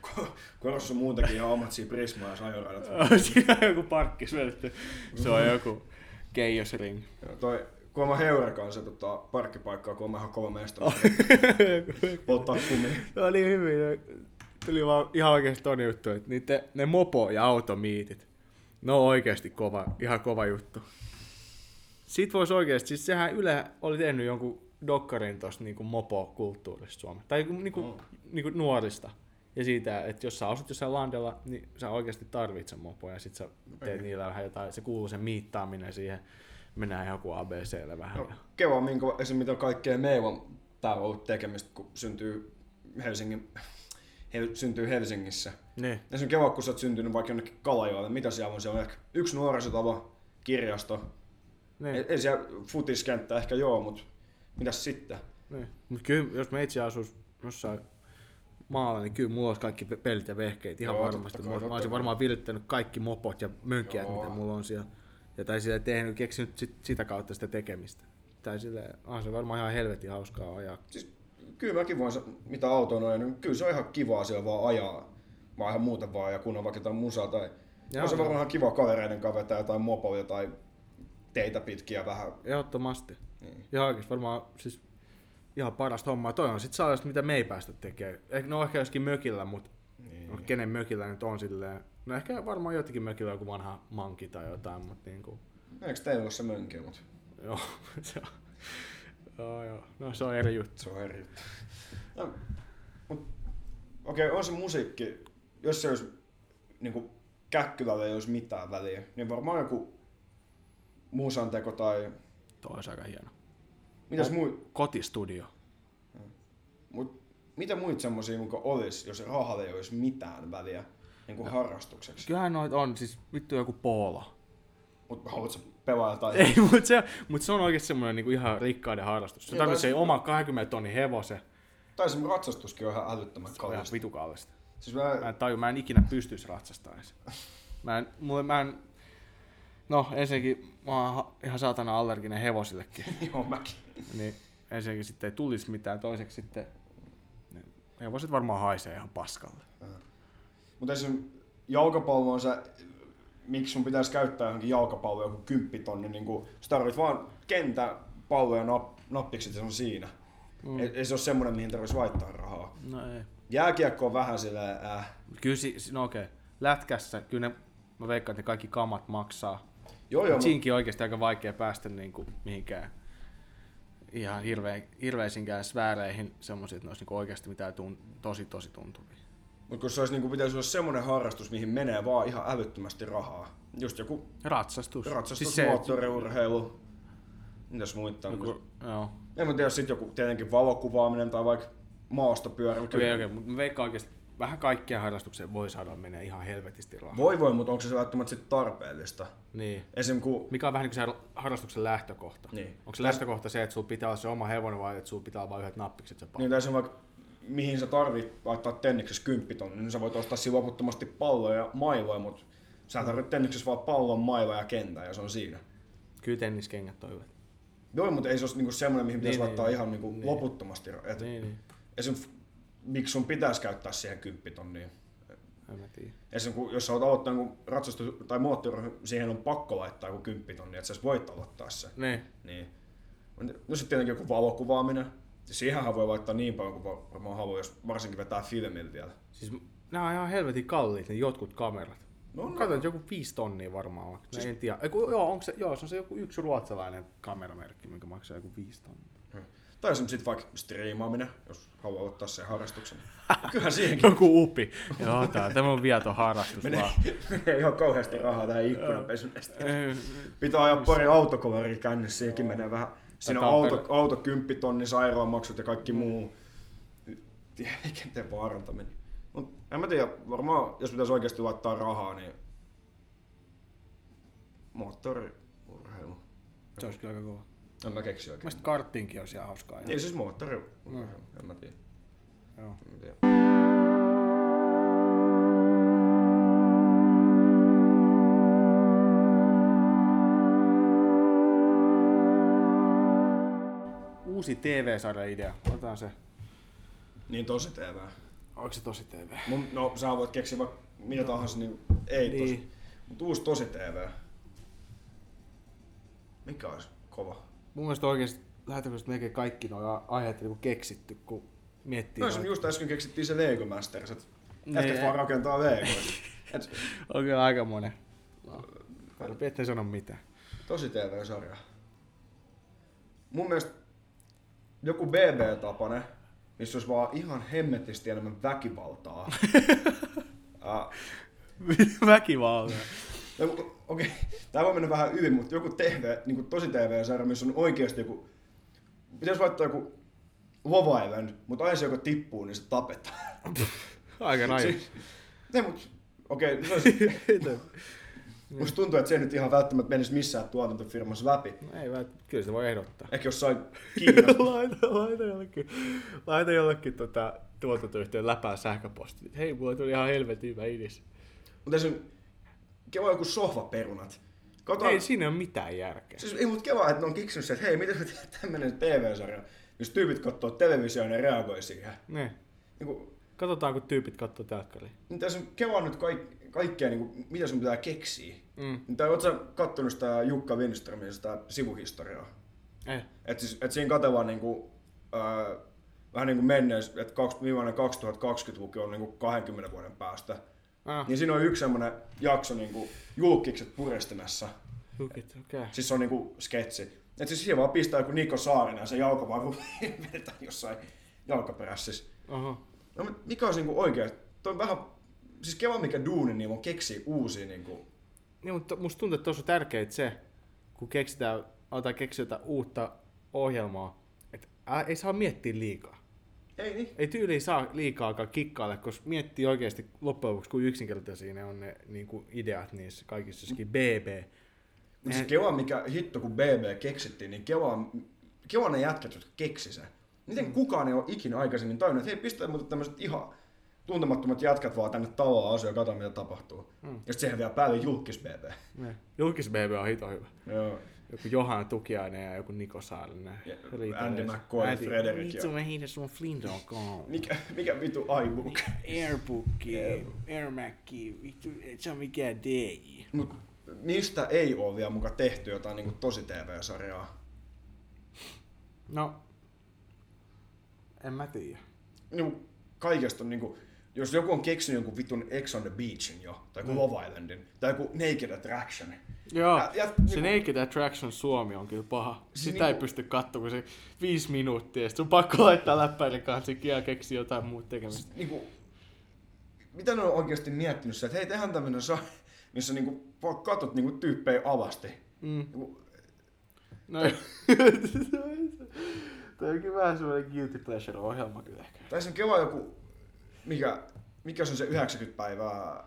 Korossa on muutenkin ihan omat siinä Prisma ja ajoradat. Siinä on joku parkkis vedetty. Se on joku Keijosring. Toi, kun mä Heurekan se tota, parkkipaikkaa, kun mä ihan kova mesta. Ottaa kumia. No niin hyvin. Tuli vaan ihan oikeasti ton juttu, että niitä, ne mopo- ja automiitit, ne on oikeasti kova, ihan kova juttu. Sit voisi oikeasti, siis sehän Yle oli tehnyt jonkun dokkarin tosta niinku mopo-kulttuurista Suomessa. Tai niinku, Mm. niinku nuorista. Ja siitä, että jos sä asut jossain landella, niin sä oikeasti tarvitset sen mopo ja sit sä teet Ei. niillä vähän jotain, se kuuluu se miittaaminen siihen, mennään joku ABClle vähän. No, ja- Keva, minkä, esim. mitä kaikkea meillä on täällä ollut tekemistä, kun syntyy Helsingin, he, syntyy Helsingissä. Niin. Ja se on keva, kun sä oot syntynyt vaikka jonnekin Kalajoelle, mitä siellä on? Siellä on ehkä yksi nuorisotalo, kirjasto. Niin. Ei, siellä futiskenttä ehkä joo, mutta mitäs sitten? Niin. Mut kyllä, jos me itse asuis jossain maalla, niin kyllä mulla olisi kaikki pe- pelit ja vehkeet ihan Joo, varmasti. kai, Mä, mä olisin kai. varmaan virittänyt kaikki mopot ja mönkijät, Joo. mitä mulla on siellä. Ja tai sille tehnyt, keksinyt sit, sitä kautta sitä tekemistä. Tai sille, on se varmaan ihan helvetin hauskaa ajaa. Siis, kyllä mäkin voin, mitä auto on, niin kyllä se on ihan kivaa siellä vaan ajaa. Vaan ihan muuta vaan, ja kun on vaikka jotain musaa tai... Joo, on se varmaan ihan kiva kavereiden kanssa vetää jotain mopoja tai teitä pitkiä vähän. Ehdottomasti. Niin. Ihan oikeesti varmaan siis ihan parasta hommaa. Toi on sit sellaista, mitä me ei päästä tekemään. Eh, No ehkä joskin mökillä, mutta Niin. no, kenen mökillä nyt on silleen. No ehkä varmaan jotenkin mökillä joku vanha manki tai jotain, mutta niinku, Eikö teillä ole se mönki, mutta Joo, se on. Joo, joo. No se on eri juttu. se on eri juttu. No, mut, okei, on se musiikki, jos se olisi niinku käkkylällä ei olisi mitään väliä, niin varmaan joku musanteko tai Toi olisi aika hieno. mitäs No. muu, Kotistudio. mut, mitä muita semmosia muka olisi, jos rahalla ei olisi mitään väliä niinku harrastukseksi? Kyllähän noit on, siis vittu joku poolo. Mut haluatko pelaa jotain? Ei, mutta se, mut se on oikeesti semmoinen niinku ihan rikkaiden harrastus. Se Niin, tarvitsee tai- oma 20 tonnin hevosen. Tai se ratsastuskin on ihan älyttömän Se on ihan kallista. vitu kallista. Siis mä, Mä en taju, mä en ikinä pystyisi ratsastamaan. Mä en, mulle, mä en, no ensinnäkin mä oon ha- ihan saatana allerginen hevosillekin. joo mäkin. niin ensinnäkin sitten ei tulisi mitään, toiseksi sitten ne hevoset varmaan haisee ihan paskalle. Mutta esim. jalkapallo on se, miksi sun pitäisi käyttää johonkin jalkapalloon joku kymppitonni, niin kun, sä tarvit vaan kentän, pallo ja nap, nappikset ja se on siinä. Mm. Ei, ei, se ole semmoinen, mihin tarvitsisi laittaa rahaa. No ei. Jääkiekko on vähän silleen, äh. Kyllä, si, no okei. Lätkässä, kyllä ne, mä veikkaan, että ne kaikki kamat maksaa. Joo, joo, siinkin oikeasti aika vaikea päästä niinku mihinkään ihan hirveä, hirveisinkään sfääreihin semmoisia, että ne olisi niinku oikeasti mitään tun, tosi tosi tuntuvia. mut kun se olisi, niin kuin, pitäisi olla semmoinen harrastus, mihin menee vaan ihan älyttömästi rahaa. Just joku Ratsastus. ratsastus, Siis se, moottoriurheilu. Mitäs muita on? joku, joo. En mä tiedä, sit joku tietenkin valokuvaaminen tai vaikka maastopyöräily. Okei, okei, mutta mä veikkaan oikeasti, vähän kaikkia harrastuksia voi saada menee ihan helvetisti rahaa. Voi voi, mutta onko se välttämättä sit tarpeellista? Niin. Esim. kun... Mikä on vähän niin kuin se harrastuksen lähtökohta. Niin. Onko se lähtökohta se, että sulla pitää olla se oma hevonen vai että sulla pitää olla vain yhdet nappikset se? Niin tai se vaikka mihin sä tarvit laittaa tenniksessä kymppitonni, niin sä voit ostaa siinä loputtomasti palloja ja mailoja, mutta sä tarvit tenniksessä vaan pallon, mailoja ja kentän ja se on siinä. Kyllä tenniskengät on hyvät. Joo, mutta ei se ole niinku semmoinen, mihin pitäisi Niin, laittaa niin, ihan niinku niin. loputtomasti. Et Niin, niin. esim, miksi sun pitäisi käyttää siihen kymppitonniin? En mä tiedä. Esim, kun, jos sä oot aloittaa jonkun ratsastus- tai moottori, siihen on pakko laittaa joku kymppitonni, että sä voit aloittaa se. Niin. Niin. No sitten tietenkin joku valokuvaaminen. Siihenhän voi laittaa niin paljon kuin varmaan haluaa, jos varsinkin vetää filmillä vielä. Siis nämä on ihan helvetin kalliit ne jotkut kamerat. No, No, no. Katsoin, että joku viisi tonnia varmaan on. Siis... En tiedä. Eiku, joo, onko se, joo, se on se joku yksi ruotsalainen kameramerkki, mikä maksaa joku viisi tonnia. Tai esimerkiksi sit vaikka striimaaminen, jos haluaa ottaa sen harrastuksen. Kyllähän siihenkin Joku upi. joo, tää, tämä on vieto harrastus menee, vaan. menee ihan kauheasti rahaa tähän ikkunanpesuneesta. Ei, Pitää ajaa pari autokolaria kännissä, siihenkin menee vähän. Siinä on auto, auto kymppitonni, sairaanmaksut ja kaikki muu. tieliikenteen vaarantaminen. Mut en mä tiedä, varmaan jos pitäisi oikeasti laittaa rahaa, niin moottoriurheilu. Se olisi kyllä aika kova. En mä keksi oikein. Mielestäni karttiinkin olisi ihan hauskaa. Ihan. Niin siis moottoriurheilu, Mm. en mä tiedä. Joo. En tiedä. Uusi TV-sarja-idea. Otetaan se. Niin tosi TV. Onko se tosi TV? Mun, no sä voit keksiä vaikka mitä tahansa, niin ei Niin. tosi. Mut uusi tosi TV. Mikä olisi kova? Mun mielestä oikeesti lähetyksestä melkein kaikki nuo aiheet niinku keksitty, kun miettii. No noita. no, just äsken keksittiin se Lego Masters, että Niin, jätkät vaan rakentaa Legoja. Et, On kyllä aika monen. No. Parempi ettei sano mitään. tosi TV-sarja. Mun mielestä joku BB-tapane, missä olisi vaan ihan hemmetisti enemmän väkivaltaa. uh, Väkivalta. No, Okei, okay. tämä voi mennä vähän yli, mutta joku TV, niin kuin tosi TV-sarja, missä on oikeasti joku... Pitäisi laittaa joku Love Island, mutta aina se, joka tippuu, niin se tapetaan. Aika. Siis, ne, mut, okei, okay, olisi, musta tuntuu, että se ei nyt ihan välttämättä menisi missään tuotantofirmassa läpi. No ei vält, kyllä sitä voi ehdottaa. Ehkä jossain Kiinassa. laita, laita jollekin, laita jollekin tota, tuotantoyhtiön läpää sähköpostia. Hei, mulla tuli ihan helvetin hyvä idis. mutta keva joku sohvaperunat. Kato, Ei siinä ole mitään järkeä. siis, ei mut keva, että ne on keksinyt se, että hei, miten me tehdään tämmönen TV-sarja, jos tyypit katsoo televisioon ja reagoi siihen. Ne. Niin kuin, Katsotaan, kun tyypit katsoo telkkaria. Niin tässä on Keva nyt kaik, kaikkea, niin kuin, mitä sun pitää keksiä. Mm. Niin Tai ootko sä kattonut sitä Jukka Winströmin sitä sivuhistoriaa? Ei. Et, siis, et siinä katsellaan niin kuin, äh, vähän niin kuin menneis, että kaksi- viimeinen 2020-luku on niin kuin 20 vuoden päästä. Ah, Niin siinä on yksi semmoinen jakso niin kuin julkikset purestimessa. jukit, okei. Okay. Siis se on niin kuin sketsi. Et siis siihen vaan pistää joku Niko Saarinen ja se jalka vaan vedetään jossain jalkaperässissä. Oho. No mut mikä olisi niinku oikein? Toi on vähän, siis keva mikä duuni, niin on keksiä uusia niinku... Niin, mutta musta tuntuu, että tuossa on tärkeää se, kun keksitään, aletaan keksiä jotain uutta ohjelmaa, että ei saa miettiä liikaa. Ei niin. Ei tyyliin saa liikaakaan kikkailla, koska miettii oikeasti loppujen lopuksi, kuin yksinkertaisia ne on ne niin kuin ideat niissä kaikissa, jossakin BB. Siis keva mikä hitto kun BB keksittiin, niin keva, keva ne jätkät, jotka keksi sen. Miten mm. kukaan ei ole ikinä aikaisemmin tajunnut, että hei pistää muuten tämmöiset ihan tuntemattomat jätkät vaan tänne taloon asua ja katsoa mitä tapahtuu. Mm. Ja sitten siihen vielä päälle julkis BB. Ne. Julkis BB on hito hyvä. Joo. Joku Johanna Tukiainen ja joku Niko Saarinen. Riita Andy. McCoy, Andy- Frederick Vittu mä heitän sun Flintstone Mikä, mikä vitu iBook? Airbooki, Air- Airmacki, vittu, et se on mikään DJ. Mut mistä ei ole vielä muka tehty jotain niinku tosi TV-sarjaa? No, en mä tiedä. Niinku, kaikesta on niinku, jos joku on keksinyt jonkun vitun Ex on the Beachin jo, tai joku Mm. Love Islandin, tai joku Naked Attraction. Joo, Ja- ja se niinku- Naked Attraction Suomi on kyllä paha. Sitä ei niinku- pysty katsomaan, kun se viisi minuuttia, ja sun pakko laittaa läppäille kanssa ja keksiä jotain muuta tekemistä. Niinku, mitä ne on oikeasti miettinyt että hei, tehdään tämmönen sa- missä niinku, katot niinku tyyppejä alasti. Mm. Niinku, No, Toi onkin vähän semmoinen guilty pleasure-ohjelma kyllä ehkä. tai se on keva joku, mikä, mikä se on se 90 päivää,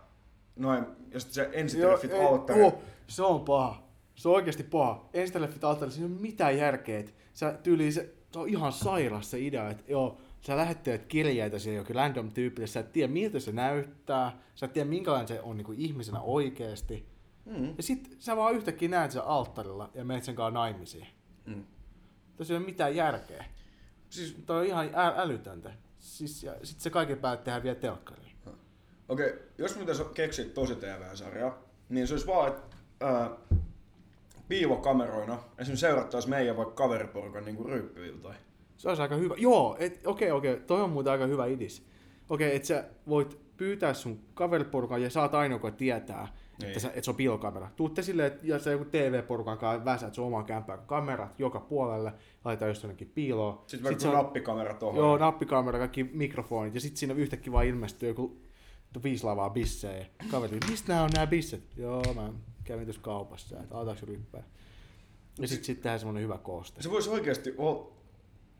noin, ja sitten se ensitreffit ei, alttari. Se on paha. Se on oikeasti paha. Ensitreffit alttari, siinä ei ole mitään järkeä. et Sä tyyliin se, se on ihan sairas se idea, että joo, sä lähettelet kirjeitä siihen jokin random tyypille, sä et tiedä miltä se näyttää, sä et tiedä minkälainen se on niin kuin ihmisenä oikeasti. Mm. Ja sit sä vaan yhtäkkiä näet sen alttarilla ja menet sen kanssa naimisiin. Mm. Tässä ei ole mitään järkeä. Siis Toi on ihan ä- älytöntä. Siis, ja sit se kaiken päät tehdään vielä telkkariin. Okei, jos me pitäisi keksiä tosi TV-sarja, niin se olisi vaan, että ää, piilokameroina esimerkiksi seurattaisiin meidän vaikka kaveriporukan niin ryyppyiltoja. Se olisi aika hyvä. Joo, et, okei, okei, toi on muuten aika hyvä idis. Okei, että sä voit pyytää sun kaveriporukan ja saat ainoa, joka tietää, Niin. että, sä, että se on piilokamera. Tuutte silleen, että ja sä joku TV-porukan kanssa väsät sun omaa kämpää kamerat joka puolelle, laitetaan just jonnekin piiloon. Sitten se on- nappikamera tuohon. Joo, nappikamera, kaikki mikrofonit, ja sitten siinä yhtäkkiä vaan ilmestyy joku viisi lavaa bissejä. Kaveri, mistä nämä on nämä bisset? Joo, mä kävin tuossa kaupassa, että otaks ryppää. Ja sitten sit tehdään semmonen hyvä kooste. Se voisi oikeasti olla,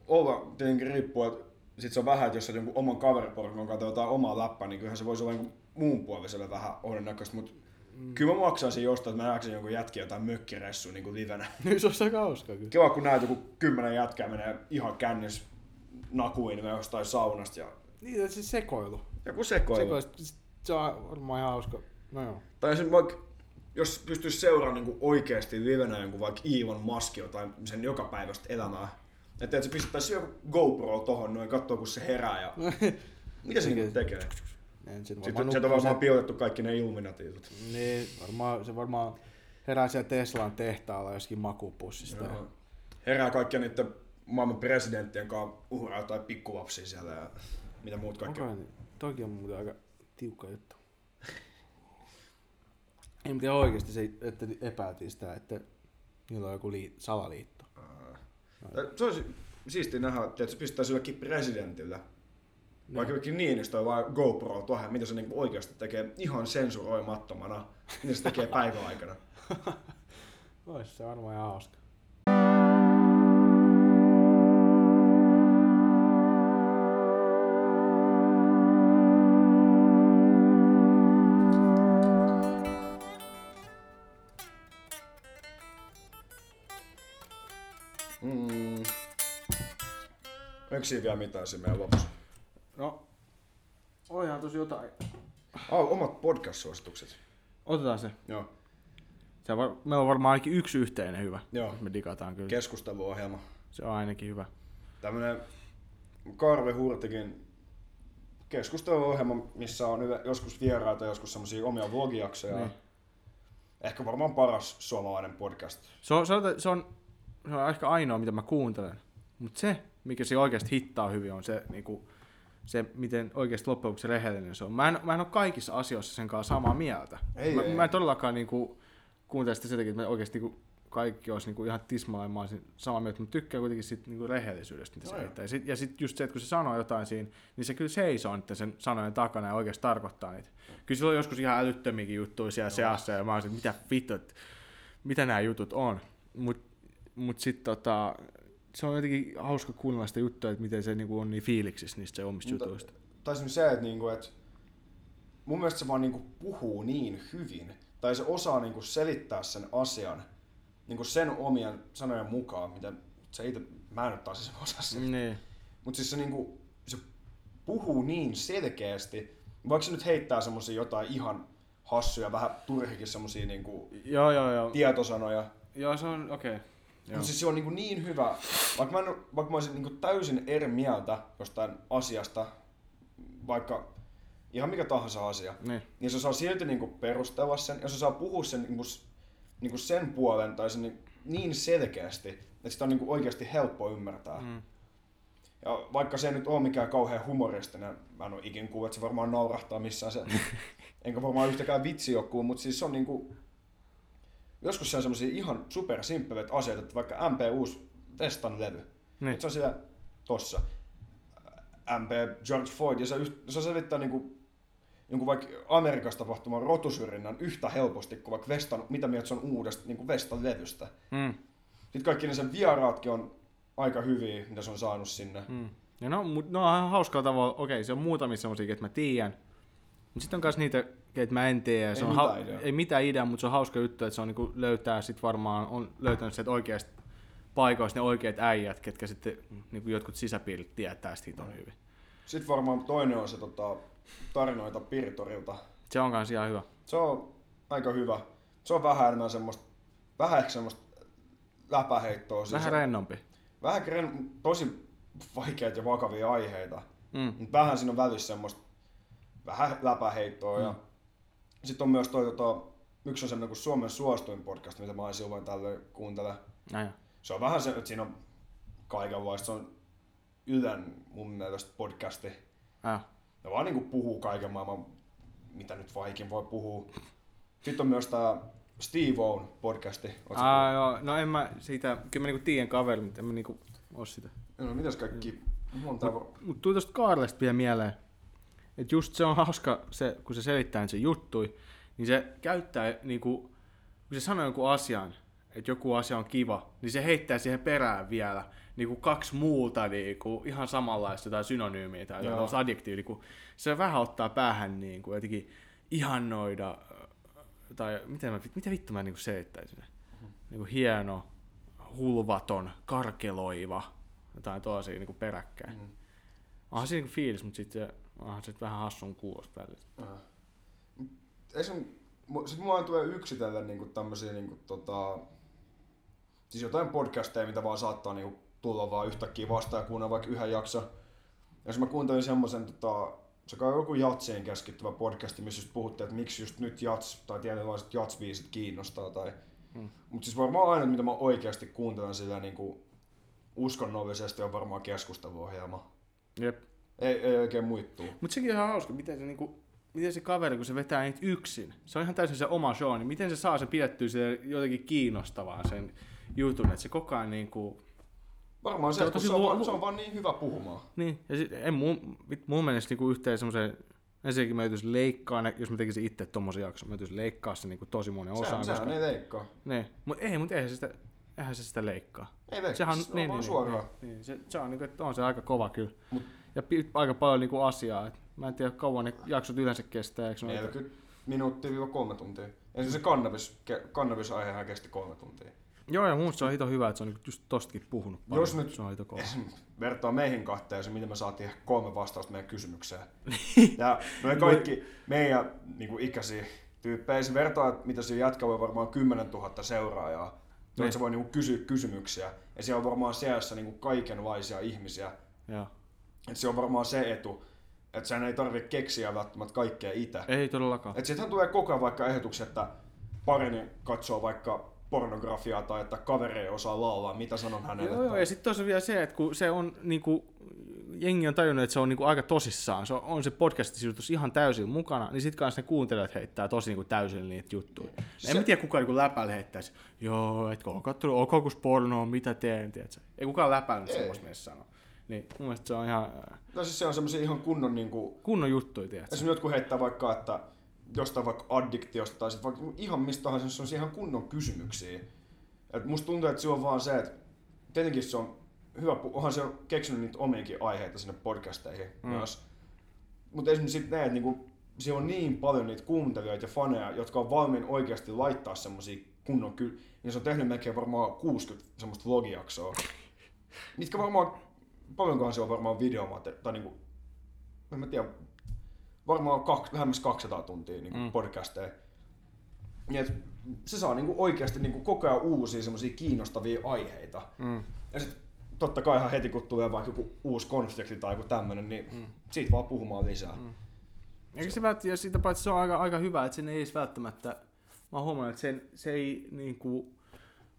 olla tietenkin riippuu, että sit se on vähän, että jos sä jonkun oman kaveriporukan kanssa jotain omaa läppää, niin kyllähän se voisi olla jonkun muun puoliselle vähän onnennäköistä, mutta mm. kyllä mä maksaisin jostain, että mä näeksin jonkun jätkiä jotain mökkiressuun niin kuin livenä. Niin se olisi aika hauskaa kyllä. Kiva, kun näet joku kymmenen jätkää menee ihan kännis nakuin jostain saunasta ja Niin, se sekoilu. joku sekoilu. Sekoilu, se on varmaan ihan hauska. No joo. Tai sen vaikka, jos pystyisi seuraamaan niin oikeasti livenä jonkun vaikka Iivon Maskio tai sen jokapäiväistä elämää. Että et se pistettäisiin joku GoPro tohon noin, katsoo kun se herää ja mitä se niinku tekee. En, sit Sitten sieltä on varmaan se- piilotettu kaikki ne illuminatit. Niin, varmaan, se varmaan herää siellä Teslan tehtaalla joskin makupussista. Joo. Herää kaikkia niiden maailman presidenttien kanssa uhraa tai pikkulapsia siellä ja mitä muut kaikki. Okei, niin toki on muuten aika tiukka juttu. Ei mitään oikeasti se, että epäiltiin sitä, että niillä on joku liit, salaliitto. Tai Se olisi siistiä nähdä, että se pistäisi jollekin presidentille. Vaikka jokin Niinistö vai GoPro tuohon, mitä se niinku oikeasti tekee ihan sensuroimattomana, mitä se tekee päiväaikana. Ois se varmaan ihan hauska. Onko siinä vielä mitään siinä meidän lopussa? No, onhan tosi jotain. Oh, omat podcast-suositukset. Otetaan se. Joo. se on var- meillä on varmaan ainakin yksi yhteinen hyvä. Joo. Me digataan kyllä. Keskusteluohjelma. se on ainakin hyvä. Tämmönen Karve Hurtikin keskusteluohjelma, missä on joskus vieraita, joskus semmosia omia vlogijaksoja. Niin. Ehkä varmaan paras suomalainen podcast. Se on, se, on, se, on, se on ehkä ainoa, mitä mä kuuntelen. Mutta se, mikä se oikeasti hittaa hyvin, on se, niinku, se miten oikeasti loppujen lopuksi rehellinen se on. Mä en, mä en ole kaikissa asioissa sen kanssa samaa mieltä. Ei, mä, ei. mä en todellakaan niinku, kuuntele sitä sen takia, että mä oikeasti niinku, kaikki olisi niinku ihan tismalleen, mä olisin samaa mieltä, mutta tykkään kuitenkin sit niinku rehellisyydestä, mitä se Joo, joo. heittää. Ja sitten sit just se, että kun se sanoo jotain siinä, niin se kyllä seisoo niiden sen sanojen takana ja oikeasti tarkoittaa niitä. Kyllä sillä on joskus ihan älyttömiäkin juttuja siellä seassa ja mä olisin, mitä vitut, mitä nämä jutut on. Mutta mut sitten tota, se on jotenkin hauska kuunnella sitä juttua, että miten se niinku on niin fiiliksissä niistä se omista Mutta- jutuista. Tai se, että, niinku, että mun mielestä se vaan niinku puhuu niin hyvin, tai se osaa niinku selittää sen asian niinku sen omien sanojen mukaan, mitä se itse, mä en nyt taas osaa. Niin. Mutta siis se, niinku, se puhuu niin selkeästi, vaikka se nyt heittää semmosia jotain ihan hassuja, vähän turhikin semmosia niinku Joo, joo, joo. tietosanoja, Joo, se on, okei. Okay. Mutta siis se on niinku niin hyvä, vaikka mä, en, vaikka mä olisin niinku täysin eri mieltä jostain asiasta, vaikka ihan mikä tahansa asia, Niin. niin se osaa silti niinku perustella sen, ja se saa puhua sen, niinku, s- niinku sen puolen tai sen niin, niin selkeästi, että sitä on niinku oikeasti helppo ymmärtää. Mm. Ja vaikka se ei nyt ole mikään kauhean humoristinen, mä en ole ikin kuullut, että se varmaan naurahtaa missään se, enkä varmaan yhtäkään vitsi joku, mutta siis se on niinku, joskus se on semmosia ihan super simppeleitä asioita, että vaikka MP uusi Vestan levy, Niin. se on siellä tossa, MP George Floyd, ja se, se selittää niinku, jonkun vaikka Amerikassa tapahtuman rotusyrjinnän yhtä helposti kuin vaikka Vestan, mitä mieltä se on uudesta niinku Vestan levystä. Mm. Sitten kaikki ne sen vieraatkin on aika hyviä, mitä se on saanut sinne. Mm. Ja no, no on ihan hauskalla tavalla, okei, se on muutamia semmosia, että mä tiedän. Mutta sitten on myös niitä, että mä en tiedä. Se Ei on mitään ideaa. ei mitään ideaa, mutta se on hauska juttu, että se on niinku löytää sit varmaan, on löytänyt sieltä oikeasta paikoista ne oikeat äijät, ketkä sitten niinku jotkut sisäpiirit tietää sitä hiton hyvin. Sitten varmaan toinen on se tota, tarinoita Pirtorilta. Se on kans ihan hyvä. Se on aika hyvä. Se on vähän enemmän semmoista, vähän ehkä semmoista läpäheittoa. Siis Vähän rennompi. vähän tosi vaikeita ja vakavia aiheita. Mm. Mut vähän siinä on välissä semmoista vähän läpäheittoa. Mm. Ja sitten on myös toi, tota, yksi on semmoinen kuin Suomen suosituin podcast, mitä mä aina silloin tällöin kuuntelen. Näin. Se on vähän se, että siinä on kaikenlaista. Se on Ylen mun mielestä podcasti. Äh. Ne vaan niinku puhuu kaiken maailman, mitä nyt vaikin voi puhua. Sitten on myös tää Steve Owen podcasti. Ootko Aa, joo. No en mä siitä, kyllä mä niinku tiedän kaveri, mutta en mä niinku oo sitä. No, mitäs kaikki? Monta Mutta tuli tosta Kaarlesta vielä mieleen, että just se on hauska, se, kun se selittää sen juttui, niin se käyttää, niinku, kun se sanoo jonkun asian, että joku asia on kiva, niin se heittää siihen perään vielä niin kuin kaksi muuta niin kuin ihan samanlaista tai synonyymiä tai adjektiiviä, niin kuin se vähän ottaa päähän niin kuin jotenkin ihannoida, tai miten mä, mitä vittu mä niin kuin selittäisin? Niin kuin hieno, hulvaton, karkeloiva, jotain toisia niin kuin peräkkäin. Mm. Onhan siinä niin fiilis, mutta sitten onhan se vähän hassun kuulosta välillä. Äh. Esim, mu- sit mulla tulee yksitellen niinku tämmösiä niinku tota, siis jotain podcasteja, mitä vaan saattaa niinku tulla vaan yhtäkkiä vastaan ja kuunnella vaikka yhden jakson. Ja jos mä kuuntelin semmoisen, tota, se kai joku jatsiin keskittyvä podcasti, missä just puhuttiin, että miksi just nyt jats tai tietynlaiset jatsbiisit kiinnostaa. Tai... Mm. Mutta siis varmaan aina, mitä mä oikeasti kuuntelen sillä niinku uskonnollisesti, on varmaan keskusteluohjelma. Jep. Ei, ei oikein muittuu. Mutta sekin on ihan hauska, miten se, niinku, miten se kaveri, kun se vetää niitä yksin, se on ihan täysin se oma show, niin miten se saa sen pidettyä se jotenkin kiinnostavaa sen jutun, että se koko ajan niinku, Varmaan se, Se on se on, vaan, se on vaan niin hyvä puhumaan. niin, ja sit, en mun, mun mielestä niinku yhteen semmoisen, ensinnäkin mä joutuisin leikkaa, ne, jos mä tekisin itse tommosen jakson, mä joutuisin leikkaa se niinku tosi monen osaan, Sehän, sehän koska, ei leikkaa. niin, mut ei, mut eihän se sitä, eihän se sitä leikkaa. Ei leikkaa, Sehän se on niin, vaan niin, suoraan. Niin, niin, se, se on, että on se aika kova kyllä. Mut- ja pi, aika paljon niinku asiaa. Et mä en tiedä kauan ne jaksot yleensä kestää. Eikö ne ole- 40 minuuttia viiva kolme tuntia. Ensin se kannabis, kannabisaihehan kesti kolme tuntia. Joo, ja mun se on hito hyvä, että se on niinku just tostakin puhunut paljon. Jos nyt- Se on. Vertaa meihin kahteen se, miten me saatiin kolme vastausta meidän kysymykseen. ja me kaikki meidän niin kuin ikäisiä tyyppejä, se vertaa, että mitä siinä jätkällä on varmaan 10 000 seuraajaa. Niin. Niin. se voi niin kuin, kysyä kysymyksiä. Ja siellä on varmaan seassa niin kuin, kaikenlaisia ihmisiä. Joo. Se on varmaan se etu, että sen ei tarvitse keksiä välttämättä kaikkea itse. Ei todellakaan. Et sittenhän tulee koko ajan vaikka ehdotuksia, että parinen katsoo vaikka pornografiaa tai että kaveri ei osaa laulaa, mitä sanon hänelle. Joo, joo, ja sitten tuossa vielä se, että kun se on niinku, jengi on tajunnut, että se on niinku aika tosissaan, se on, on se podcast ihan täysin mukana, niin sitten kanssa ne kuuntelijat heittää tosi niinku täysin niitä juttuja. Se... En mä tiedä, kuka niinku läpällä heittäisi, joo, etkö ole kattonut Okokus pornoa, mitä teen, tiedätkö? Ei kukaan läpällä semmoista meissä sano. Niin mun mielestä se on ihan äh, No siis se on semmoisia ihan kunnon niinku, kunnon juttuja, tiedätkö? esimerkiksi jotkut heittää vaikka, että jostain vaikka addiktiosta tai sit vaikka ihan mistä tahansa, se on ihan kunnon kysymyksiä. Et musta tuntuu, että se on vaan se, että tietenkin se on hyvä, onhan se keksinyt niitä omiakin aiheita sinne podcasteihin Mm. myös. Mutta esimerkiksi sit ne, että niinku, siellä on niin paljon niitä kuuntelijoita ja faneja, jotka on valmiin oikeasti laittaa semmosia kunnon ky... Niin se on tehnyt melkein varmaan 60 semmoista vlogijaksoa. Mitkä varmaan, paljonkohan se on varmaan videomate, tai niinku, en mä tiedä, varmaan kak, lähemmäs 200 tuntia niinku Mm. podcasteja. Niin et se saa niinku oikeasti niinku koko ajan uusia semmosia kiinnostavia aiheita. Mm. Ja sit totta kai ihan heti kun tulee vaikka joku uusi konflikti tai joku tämmönen, niin mm. siitä vaan puhumaan lisää. Mm. Eikä se välttämättä, ja siitä paitsi se on aika, aika hyvä, että sen ei edes välttämättä, mä huomannut, että sen, se ei niinku,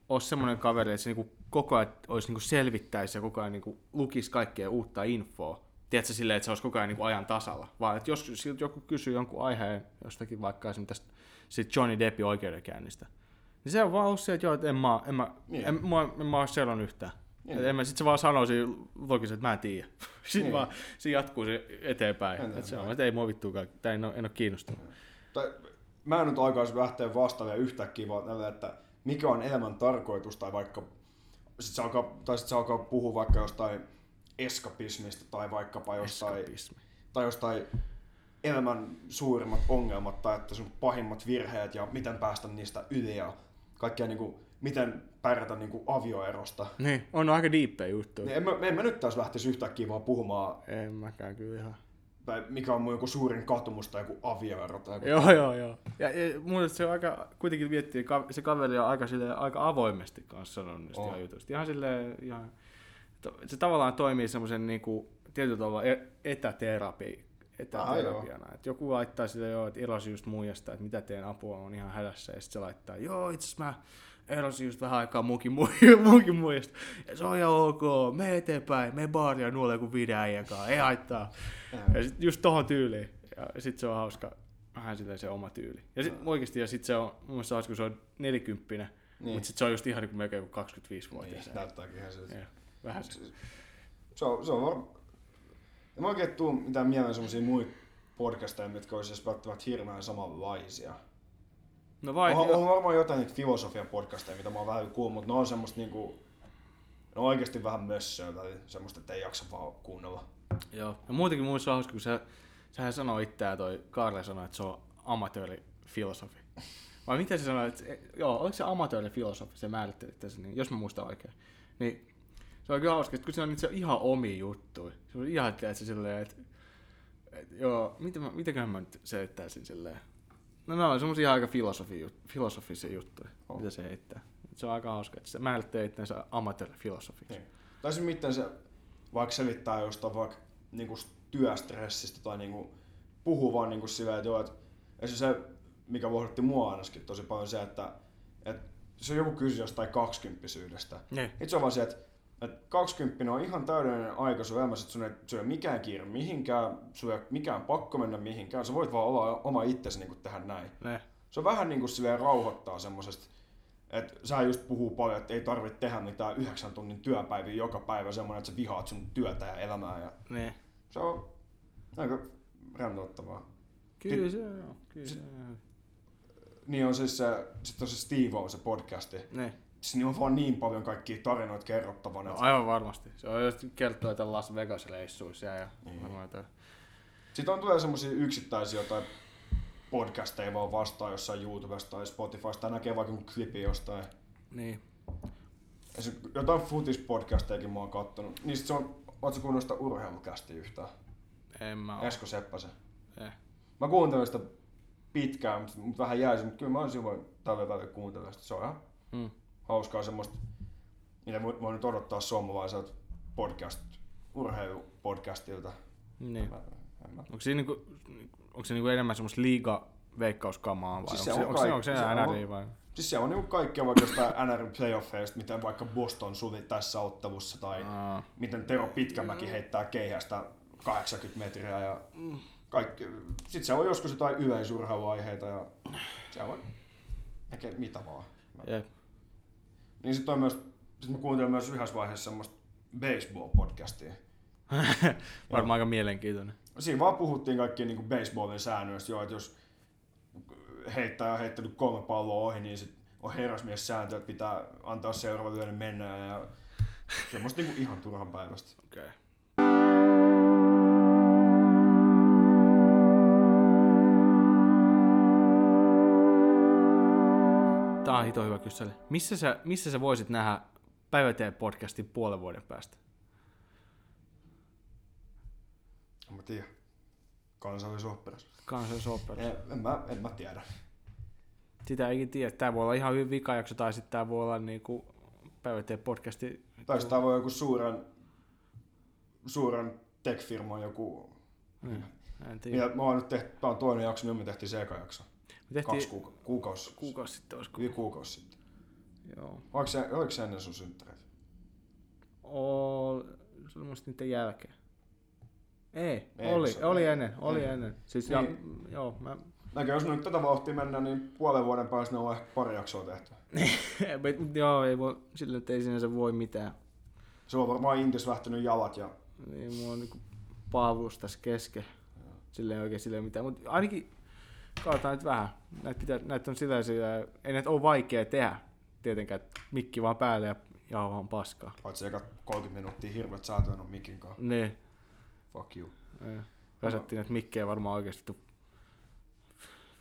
ole semmoinen kaveri, että se niinku koko ajan olisi niinku selvittäisi ja koko ajan niinku lukisi kaikkea uutta infoa. Tiedätkö silleen, että se olisi koko ajan niinku ajan tasalla. Vaan että jos joku kysyy jonkun aiheen jostakin vaikka esimerkiksi tästä sit Johnny Deppin oikeudenkäynnistä, niin se on vaan ollut se, että joo, että en mä, en mä, Niin. en, mä, en mä ole seurannut yhtään. Niin. Niin. En mä, sit se vaan sanoo siinä vlogissa, että mä en tiedä. Sitten Niin. vaan se jatkuu se eteenpäin. Eteenpäin. Et se on, että ei mua vittuakaan, tai en ole, en ole kiinnostunut. Tai mä en nyt aikaisin lähteä vastaamaan yhtäkkiä vaan että mikä on elämän tarkoitus tai vaikka sit se alkaa, tai sit se alkaa puhua vaikka jostain eskapismista tai vaikkapa jostain, Eskapismi. tai jostain elämän suurimmat ongelmat tai että sun pahimmat virheet ja miten päästä niistä yli ja kaikkea niinku, miten pärjätä niinku avioerosta. Niin, on aika diippejä juttuja. Niin en, mä, en mä nyt taas lähtisi yhtäkkiä vaan puhumaan, En mäkään kyllä ihan. Tai mikä on mun joku suurin katumus tai joku avioero tai joku Joo, joo, joo. Ja, ja mun mielestä se on aika, kuitenkin miettii, se kaveri on aika, silleen, aika avoimesti kanssa sanonut niistä ihan jutuista. Ihan silleen, ihan, se tavallaan toimii semmoisen niinku, tietyllä tavalla e- etäterapi, etäterapiana. Et joku laittaa sille joo, että erosin just muijasta, että mitä teen apua, on ihan hädässä. Ja sitten se laittaa, joo, itse asiassa mä erosin just vähän aikaa muukin, muukin muijasta. Ja se on ihan ok, me eteenpäin, me baaria nuolle joku videäijän kanssa, ei haittaa. Ja sit just tohon tyyliin. Ja sit se on hauska, vähän silleen se oma tyyli. Ja sit oikeesti, ja sit se on, mun mielestä hauska, kun se on nelikymppinen, niin. Mutta sit se on just ihan niin kuin melkein kuin 25-vuotias. Niin, näyttääkin ihan. Ja, vähän se. Se on, se on var... En mä oikein tuu mitään mieleen semmosia muita podcasteja, mitkä olisi välttämättä hirveän samanlaisia. No vai, On, on varmaan jotain niitä filosofian podcasteja, mitä mä oon vähän kuullut, mutta ne on semmoista niinku, ne on oikeasti vähän mössöä tai semmoista, että ei jaksa vaan kuunnella. Joo. Ja muutenkin muissa on hauska, kun se, sehän sanoo itseään, toi Karle sanoi, että se on amatöörifilosofi. Vai miten se sanoi, että joo, oliko se amatöörifilosofi, se määritteli tässä, niin, jos mä muistan oikein. Niin se on kyllä hauska, että kun se on niitä ihan omi juttuja. Se on ihan, että se silleen, että, että joo, miten mä, mitenköhän mä nyt selittäisin silleen. No ne on semmosia aika filosofi, filosofisia juttuja, Oh. mitä se heittää. Se on aika hauska, että se määrittää itseänsä amatöörifilosofiksi. Niin. Tai se miten se vaikka selittää jostain vaikka niinku työstressistä tai niinku puhuu vaan niinku silleen, että joo, että se, mikä vohdotti mua ainakin tosi paljon se, että, että se joku kysyi jostain kaksikymppisyydestä. Niin. Itse on vaan se, että, että 20 on ihan täydellinen aika sun elämässä, että sun ei, ole mikään kiire mihinkään, sun ei mikään pakko mennä mihinkään, sä voit vaan olla oma itsesi niin tehdä näin. Ne. Se on vähän niin kuin silleen rauhoittaa semmosesta, että sä just puhuu paljon, että ei tarvitse tehdä mitään yhdeksän tunnin työpäiviä joka päivä semmoinen, että sä vihaat sun työtä ja elämää. Ja Ne. se on aika rentouttavaa. Kyllä se on, kyllä se on. Niin on siis se, sit on se Steve on se podcasti. Ne. Siinä on vaan niin paljon kaikkia tarinoita kerrottavana. No, aivan varmasti. Se on just kertoo, että Las Vegas-reissuissa ja Niin. varmaan jotain. Sitten on tulee semmoisia yksittäisiä jotain podcasteja vaan vastaan jossain YouTubesta tai Spotifysta tai näkee vaikka klipin jostain. Niin. Jotain futispodcastejakin mä oon kattonut. Sit se on, ootko kuunnellut sitä urheilukästiä yhtään? En mä oo. Esko Seppäsen. Eh. Mä kuuntelin sitä pitkään, mutta mut vähän jäi se, mutta kyllä mä oon silloin tällä välillä kuuntelemaan sitä. Se on ihan Mm. Hauskaa semmoista, mitä voi, voi nyt odottaa suomalaiselta podcast, urheilupodcastilta. Niin. Mä, mä. Onko, siinä niinku, onko se niinku enemmän semmoista liiga veikkauskamaa vai Siis siis se onko, on se, onko, se, onko se kaikki. Se NRI on- vai? Siis siellä on niinku kaikkea vaikka jostain NR playoffeista, miten vaikka Boston suli tässä ottelussa tai Aa, miten Tero Pitkämäki heittää keihästä 80 metriä ja kaikki. Sitten siellä on joskus jotain yleisurheiluaiheita ja siellä on mitä vaan. jep. Niin sitten on myös, sit mä kuuntelin myös yhdessä vaiheessa semmoista baseball-podcastia. Varmaan aika mielenkiintoinen. Siinä vaan puhuttiin kaikkia niin baseballin säännöistä, että jos heittäjä on heittänyt kolme palloa ohi, niin sit on herrasmies sääntö, että pitää antaa seuraava lyönnin mennä ja semmoista niin ihan turhan päivästä. Okei. Okay. Tää on hito hyvä kysely. Missä sä, missä sä voisit nähdä Päiväteen podcastin puolen vuoden päästä? En mä tiedä. Kansallisoopperassa. Kansallisopera. En, en, mä, en mä tiedä. Sitä ei tiedä. Tää voi olla ihan hyvin vikajakso tai sitten tää voi olla niinku Päiväteen podcasti. Tai tää voi joku suuren, suuren tech-firman joku... Mm. En tiedä. Mitä, mä oon nyt tehty, tää on toinen jakso, niin me tehtiin se eka jakso. Me Kaksi tehtiin kuuka- kuukausi, kuukausi sitten olisiko? yli kuukausi sitten. Joo. Oliko se, oliko se ennen sun synttäreitä? Ol... Se oli musta niiden jälkeen. Ei, Ei, oli, se- oli ennen, oli ei. ennen. Siis ja, Niin. joo, mä, Näkö, jos me nyt tätä vauhtia mennään, niin puolen vuoden päästä ne on ehkä pari jaksoa tehty. Mut joo, ei voi, sillä nyt ei sinänsä voi mitään. Se on varmaan Intis lähtenyt jalat ja Niin, mulla on niinku paavuus tässä kesken. Sillä ei oikein sillä mitään, mutta ainakin katsotaan nyt vähän. Näitä, pitää, näitä on sillä sillä, ei näitä ole vaikea tehdä tietenkään, että mikki vaan päälle ja jauhaan paskaa. paitsi eka 30 minuuttia hirveät säätöön on mikin kanssa. Niin, Fuck you. väsättiin näitä mikkejä varmaan oikeasti tu-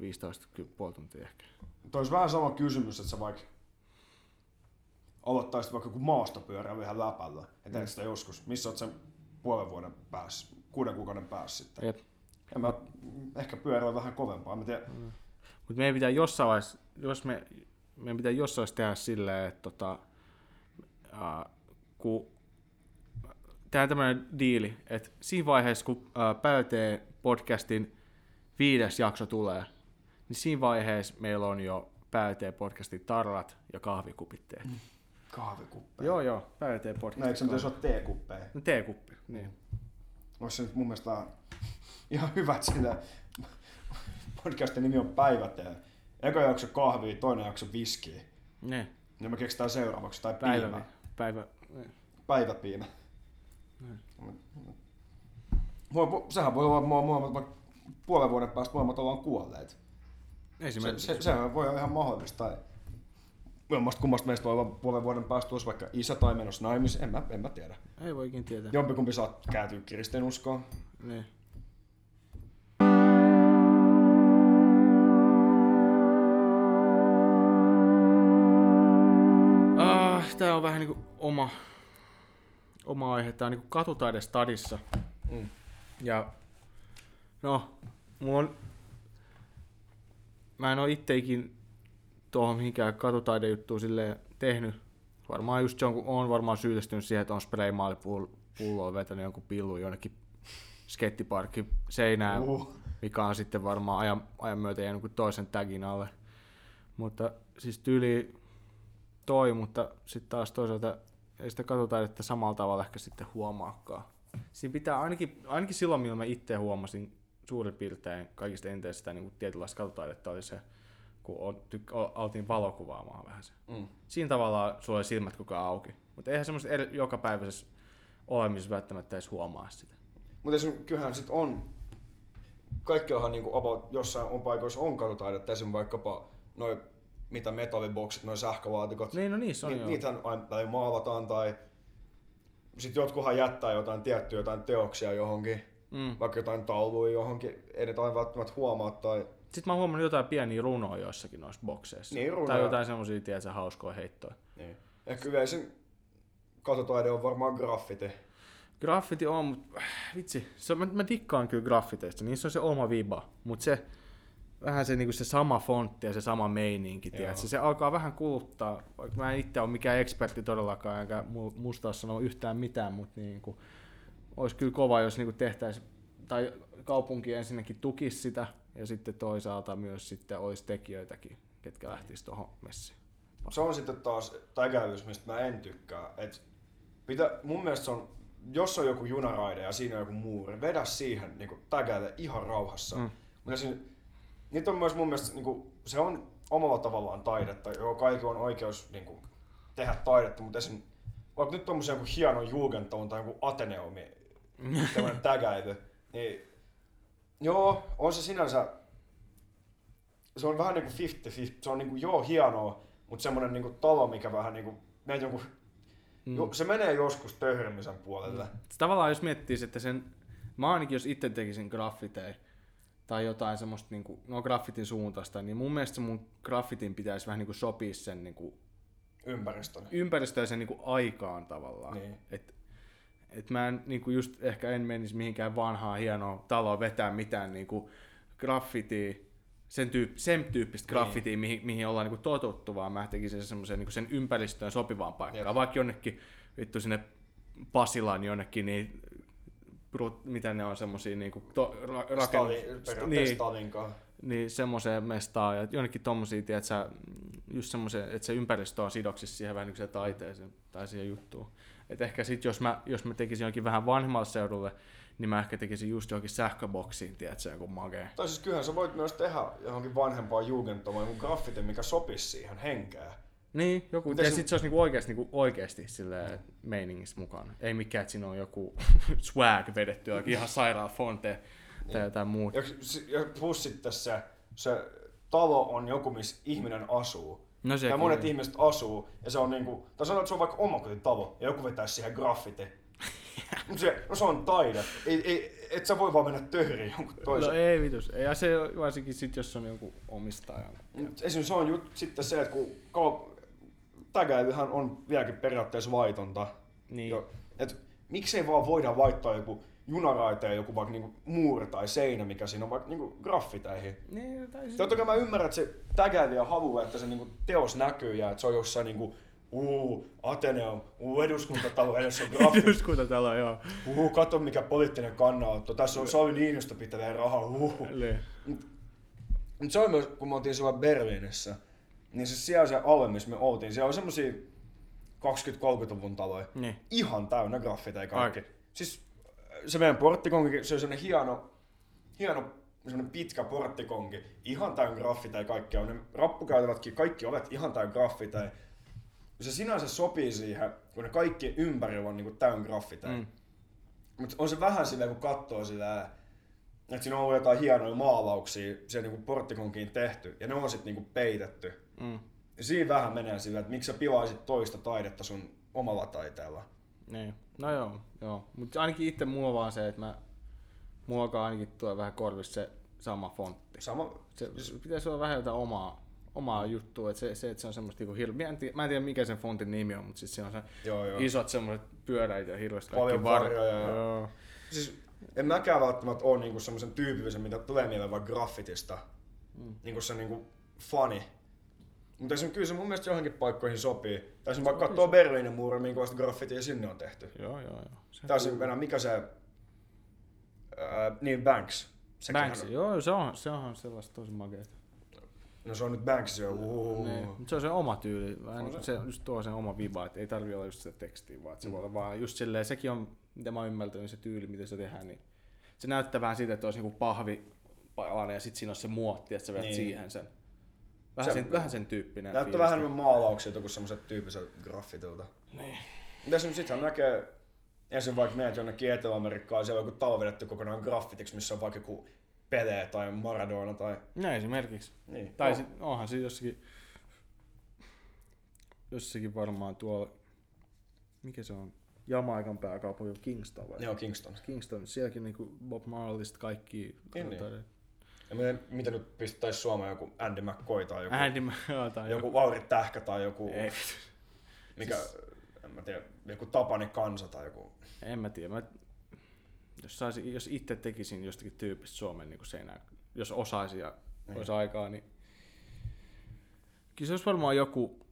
15 ky- puoli tuntia ehkä. Toi olisi vähän sama kysymys, että sä vaikka aloittaisit vaikka joku maastopyörä ihan läpällä. Ja teet sitä joskus. Missä oot sen puolen vuoden päässä, kuuden kuukauden päässä sitten. Jep. Ja mä ehkä pyörän vähän kovempaa. Mä tiedän, Mutta meidän pitää jossain vaiheessa, jos me, meidän pitää jossain vaiheessa tehdä silleen, että tota, ää, kun tehdään tämmöinen diili, että siinä vaiheessa, kun ää, Päyteen podcastin viides jakso tulee, niin siinä vaiheessa meillä on jo Päyteen podcastin tarrat ja kahvikupit tehty. Mm. kahvikuppeja. Joo, joo, Päyteen No podcastin. eikö se pitäisi olla teekuppeja? No teekuppi, niin. Olisi se nyt mun mielestä ihan hyvä, että sillä podcastin nimi on Päivätee. Eka jakso kahvia, toinen jakso viskiä. Ne, Ja me keksitään seuraavaksi, tai päivä, piimä. päivä. Päiväpiimä. Voi, sehän voi olla, että molemmat vaikka puolen vuoden päästä molemmat ollaan kuolleet. Se, Esimerkiksi. se, se voi olla ihan mahdollista. Jommasta kummasta meistä voi olla puolen vuoden päästä tuossa vaikka isä tai menossa naimisiin, en mä, en mä tiedä. Ei voikin tietää. Jompikumpi saa kääntyä kristinuskoon. Niin. Tää on vähän niinku oma, oma aihe. Tää on niinku katutaide stadissa. Mm. Ja no, mulla on... Mä en oo itteikin tuohon mihinkään katutaidejuttuun silleen tehnyt. Varmaan just jonkun, on varmaan syyllistynyt siihen, että on spraymaalipulloa vetänyt jonkun pillun jonnekin skettiparkki seinään, Uh. mikä on sitten varmaan ajan, ajan myötä jäänyt kuin toisen tagin alle. Mutta siis tyyli toi, mutta sitten taas toisaalta ei sitä katutaidetta samalla tavalla ehkä sitten huomaakaan. Siinä pitää ainakin, ainakin silloin, milloin mä itse huomasin suurin piirtein kaikista eniten sitä niin tietynlaista katutaidetta, oli se, kun on, oltiin valokuvaamaan vähän se. Mm. Siinä tavallaan sulla oli silmät koko ajan auki. Mutta eihän semmoisessa eri, jokapäiväisessä olemisessa välttämättä edes huomaa sitä. Mutta kyllähän sit on, kaikki onhan niinku about, jossain on paikoissa on katutaidetta, esim. vaikkapa noin mitä metalliboksit, noin sähkölaatikot, Niin, no niissä on Ni, niitähän aina maalataan tai sitten jotkuhan jättää jotain tiettyjä jotain teoksia johonkin, Mm. vaikka jotain tauluja johonkin, ei ne aina välttämättä huomaa tai Sitten mä oon huomannut jotain pieniä runoja joissakin noissa bokseissa. Niin, runoja. Tai jotain semmosia, tiedätkö, hauskoja heittoja. niin. Ehkä yleisin katutaide on varmaan graffiti. Graffiti on, mutta vitsi, se, mä, mä dikkaan kyllä graffiteista, niissä on se oma viba, mutta se vähän se, niinku se sama fontti ja se sama meininki, tiedätkö? se alkaa vähän kuluttaa, vaikka mä en itse ole mikään ekspertti todellakaan, enkä mu- musta ole sanoa yhtään mitään, mutta niinku, olisi kyllä kova, jos niinku tehtäisiin, tai kaupunki ensinnäkin tukisi sitä, ja sitten toisaalta myös sitten olisi tekijöitäkin, ketkä lähtisivät tuohon messiin. Se on sitten taas tägäilys, mistä mä en tykkää. Et pitä, mun mielestä se on, jos on joku junaraide ja siinä on joku muuri, vedä siihen niin tägäile ihan rauhassa. Mm. Mutta siinä, niitä on myös mun mielestä, niin kuin, se on omalla tavallaan taidetta, joo, kaikki on oikeus niin kuin, tehdä taidetta, mutta esim, vaikka nyt tommosen joku hienon Jugendamun tai joku Ateneumi, tämmönen tägäily, niin joo, on se sinänsä, se on vähän niinku 50-50, se on niinku joo hienoa, mutta semmonen niinku talo, mikä vähän niinku, menee jonkun, Mm. jo, se menee joskus töhrimisen puolelle. Tavallaan jos miettii, että sen, mä ainakin jos itse tekisin graffiteja tai jotain semmoista, niin kuin, no graffitin suuntaista, niin mun mielestä mun graffitin pitäisi vähän niin kuin sopia sen niin kuin, Ympäristön. ympäristöön ja sen niin kuin aikaan tavallaan. Niin. Et, et mä en niin kuin just ehkä en menisi mihinkään vanhaan hienoon taloon vetää mitään niin kuin graffitia, sen, tyyp, sen tyyppistä Niin. graffitia, mihin, mihin ollaan niin kuin totuttu, vaan mä tekisin semmoisen niin sen ympäristöön sopivaan paikkaan. Jep. Vaikka jonnekin vittu sinne Pasilan jonnekin, niin brut, mitä ne on semmosia niinku to, ra, rakennus, niin, Stalinkaan. niin semmoiseen mestaan ja jonnekin tommosia, tiedätkö, just semmoisen, että se ympäristö on sidoksissa siihen vähän niin taiteeseen tai siihen juttuun. Et ehkä sit jos mä, jos mä tekisin jonkin vähän vanhemmalle seudulle, niin mä ehkä tekisin just johonkin sähköboksiin, tiedätkö, joku magee. Tai siis kyllähän sä voit myös tehdä johonkin vanhempaan Jugendtomaan jonkun graffitin, mikä sopisi siihen henkeen. Niin, joku, Miten ja se- sit se olisi niinku oikeasti, niinku oikeasti silleen meiningissä mukana. Ei mikään, että siinä on joku swag vedetty, jokin ihan sairaan fonte tai jotain muuta. Ja, ja plus sitten se, se talo on joku, missä ihminen asuu. No ja monet joo. ihmiset asuu, ja se on niinku, tai sanotaan, että se on vaikka omakotitalo, ja joku vetäisi siihen graffiti. No se, no se on taide. Ei, ei, et sä voi vaan mennä töhriin jonkun toisen. No ei vitus. Ja se varsinkin sit, jos on joku omistaja. Mut Esimerkiksi se on jut, sitten se, että kun kaup- tägäilyhän on vieläkin periaatteessa laitonta. Niin. Jo, et miksei vaan voida vaihtaa joku junaraiteen joku vaikka niinku muuri tai seinä, mikä siinä on vaikka niinku graffiteihin. Niin, tai siis... Totta kai mä ymmärrän, että se tägäilijä haluaa, että se niinku teos näkyy ja että se on jossain niinku uu, Ateneum, uu, eduskuntatalo edessä on graffiti. Eduskuntatalo, joo. Uu, kato mikä poliittinen kannanotto. Tässä on Sauli Niinistö pitelee rahaa. Uu. Niin. Mutta se on myös, kun me oltiin siellä Berliinissä, niin se siellä se alue, missä me oltiin, siellä on semmosia 20-30-luvun taloja. Niin. Ihan täynnä graffiteja kaikki. Ai. Siis se meidän porttikonki, se on semmonen hieno, hieno semmonen pitkä porttikonki, ihan täynnä graffiteja kaikkea. Ne rappukäytävätkin, kaikki ovet ihan täynnä graffiteja. Se sinänsä sopii siihen, kun ne kaikki ympärillä on niinku täynnä graffiteja. Mm. Mutta on se vähän silleen, kun katsoo sillä että siinä on ollut jotain hienoja maalauksia siellä niinku porttikonkiin tehty, ja ne on sitten niinku peitetty. Mm. Siinä vähän menee sillä, että miksi sä pilaisit toista taidetta sun omalla taiteella. Niin. No joo, joo. Mutta ainakin itse mulla vaan se, että mä, alkaa ainakin tuo vähän korvissa se sama fontti. Sama, Se, se pitäisi olla vähän jotain omaa, omaa juttua, että se, se, että se on semmoista niinku hir... mä, en tiedä, mä en tiedä mikä sen fontin nimi on, mutta siis se on se joo joo. isot semmoiset pyöräitä ja hirveästi Paljon var- varjoja ja- Joo. Siis en mäkään välttämättä ole niinku semmoisen tyypillisen, mitä tulee mieleen vaan graffitista. Mm. Niinku se niinku fani. Mutta se, kyllä se mun mielestä johonkin paikkoihin sopii. Tai se vaikka katsoo Berliinin muuri, minkälaista graffitia sinne on tehty. Joo, joo, joo. Se Tai se, enää mikä se... Ää, niin, Banks. Sekin Banksy, on- joo, se on, se on sellaista tosi makeeta. No se on nyt Banks jo. Uhuhu. Niin. Mut se on se oma tyyli, vähän On niin kuin se. se just tuo sen oma viba, että ei tarvi olla just sitä tekstiä, vaan se Mm. voi olla vaan just silleen, sekin on, mitä mä oon ymmärtänyt, niin se tyyli, miten se tehdään, niin se näyttää vähän siitä, että olisi niinku pahvi ja sitten siinä on se muotti, että sä vedät Niin. siihen sen. Vähän, Se- sen, vähän sen tyyppinen. Näyttää vähän enemmän maalauksilta kuin semmoiset tyyppiset graffitilta. Niin. Mitä se sitten näkee, ensin vaikka menet jonnekin Etelä-Amerikkaan, siellä on joku talo vedetty kokonaan graffitiksi, missä on vaikka joku Pele tai Maradona tai... No esimerkiksi. Niin. Tai no, sit, onhan se jossakin, jossakin varmaan tuolla, mikä se on, Jamaikan pääkaupunki Kingston vai? on Kingston. Kingston, sielläkin niinku Bob Marleysta kaikki Niin, niin. Ja miten, miten nyt pistettäisiin Suomeen joku Andy McCoy tai joku, Andy Mc- tai joku Lauri Tähkä tai joku, Ei, mikä, siis- en mä tiedä, joku Tapani Kansa tai joku. en mä tiedä. Mä, jos, saisin, jos itse tekisin jostakin tyypistä Suomen niin seinään, jos osaisin ja Niin. olisi aikaa, niin kyllä se olisi varmaan joku,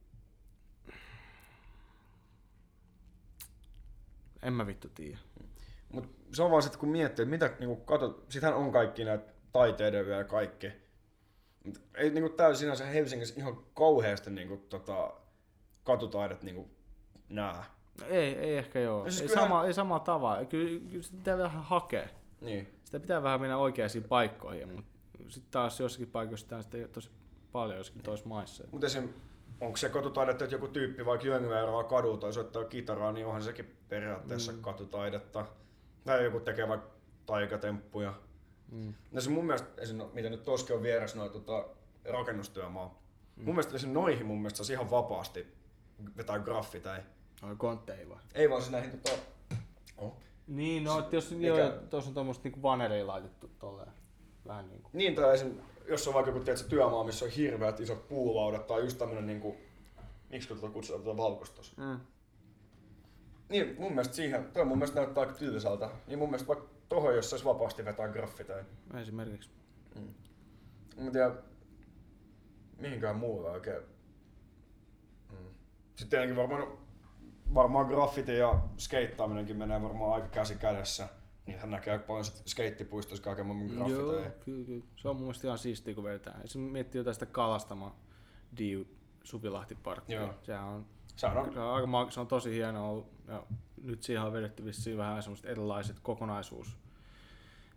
en mä vittu tiedä. Mut se on vaan sitten kun miettii, että mitä, niinku, kato, sitähän on kaikki näitä taiteiden ja kaikki. Mut ei niinku täysin sinänsä Helsingissä ihan kauheasti niinku, tota, katutaidet niinku, nää. No ei, ei ehkä joo. No siis ei, kyllähän- sama, ei samalla tavalla. Kyllä, kyllä sitä pitää vähän hakea. Niin. Sitä pitää vähän mennä oikeisiin paikkoihin, mutta sitten taas jossakin paikoissa sitä ole tosi paljon jossakin toisissa maissa. Mutta esim. onko se katutaidetta, että joku tyyppi vaikka jöngyveeraa kadulta tai soittaa kitaraa, niin onhan sekin periaatteessa mm. katutaidetta. Tai joku tekee vaikka taikatemppuja. Mm. No se mun mielestä, esim. no, mitä nyt toskin on vieressä noin tota, rakennustyömaa. Mm. Mun mielestä esim. noihin mun mielestä saisi ihan vapaasti vetää graffita. Ei, Oi konttei vaan. ei vaan se näihin tota... Oh. Niin, no, että jos Mikä- joo, tuossa on tuommoista niinku vaneria laitettu tolleen. Vähän niinku. Niin, tai esim. jos on vaikka joku tiedätkö, työmaa, missä on hirveät isot puulaudat tai just tämmönen niinku... Miksi tota kutsutaan tuota valkostossa? Mm. Niin, mun mielestä siihen, toi mun mielestä näyttää aika tylsältä. Niin mun mielestä vaikka tohon, jos saisi vapaasti vetää graffiteja. Esimerkiksi. Mä tiedä, mihinkään muulla oikein. Mm. Sitten tietenkin varmaan, varmaan graffiti ja skeittaaminenkin menee varmaan aika käsi kädessä. Niinhän näkee aika paljon skeittipuistossa kaiken maailman Joo, graffiteja. kyllä, kyllä. Se on mun mielestä ihan siistiä, kun vedetään. Esimerkiksi miettii jotain sitä kalastama Diu Supilahti parkkia. Joo. Sehän on, Sehän on, se on, aika, se on tosi hieno ollut. Ja nyt siihen on vedetty vissiin vähän semmoiset erilaiset kokonaisuus.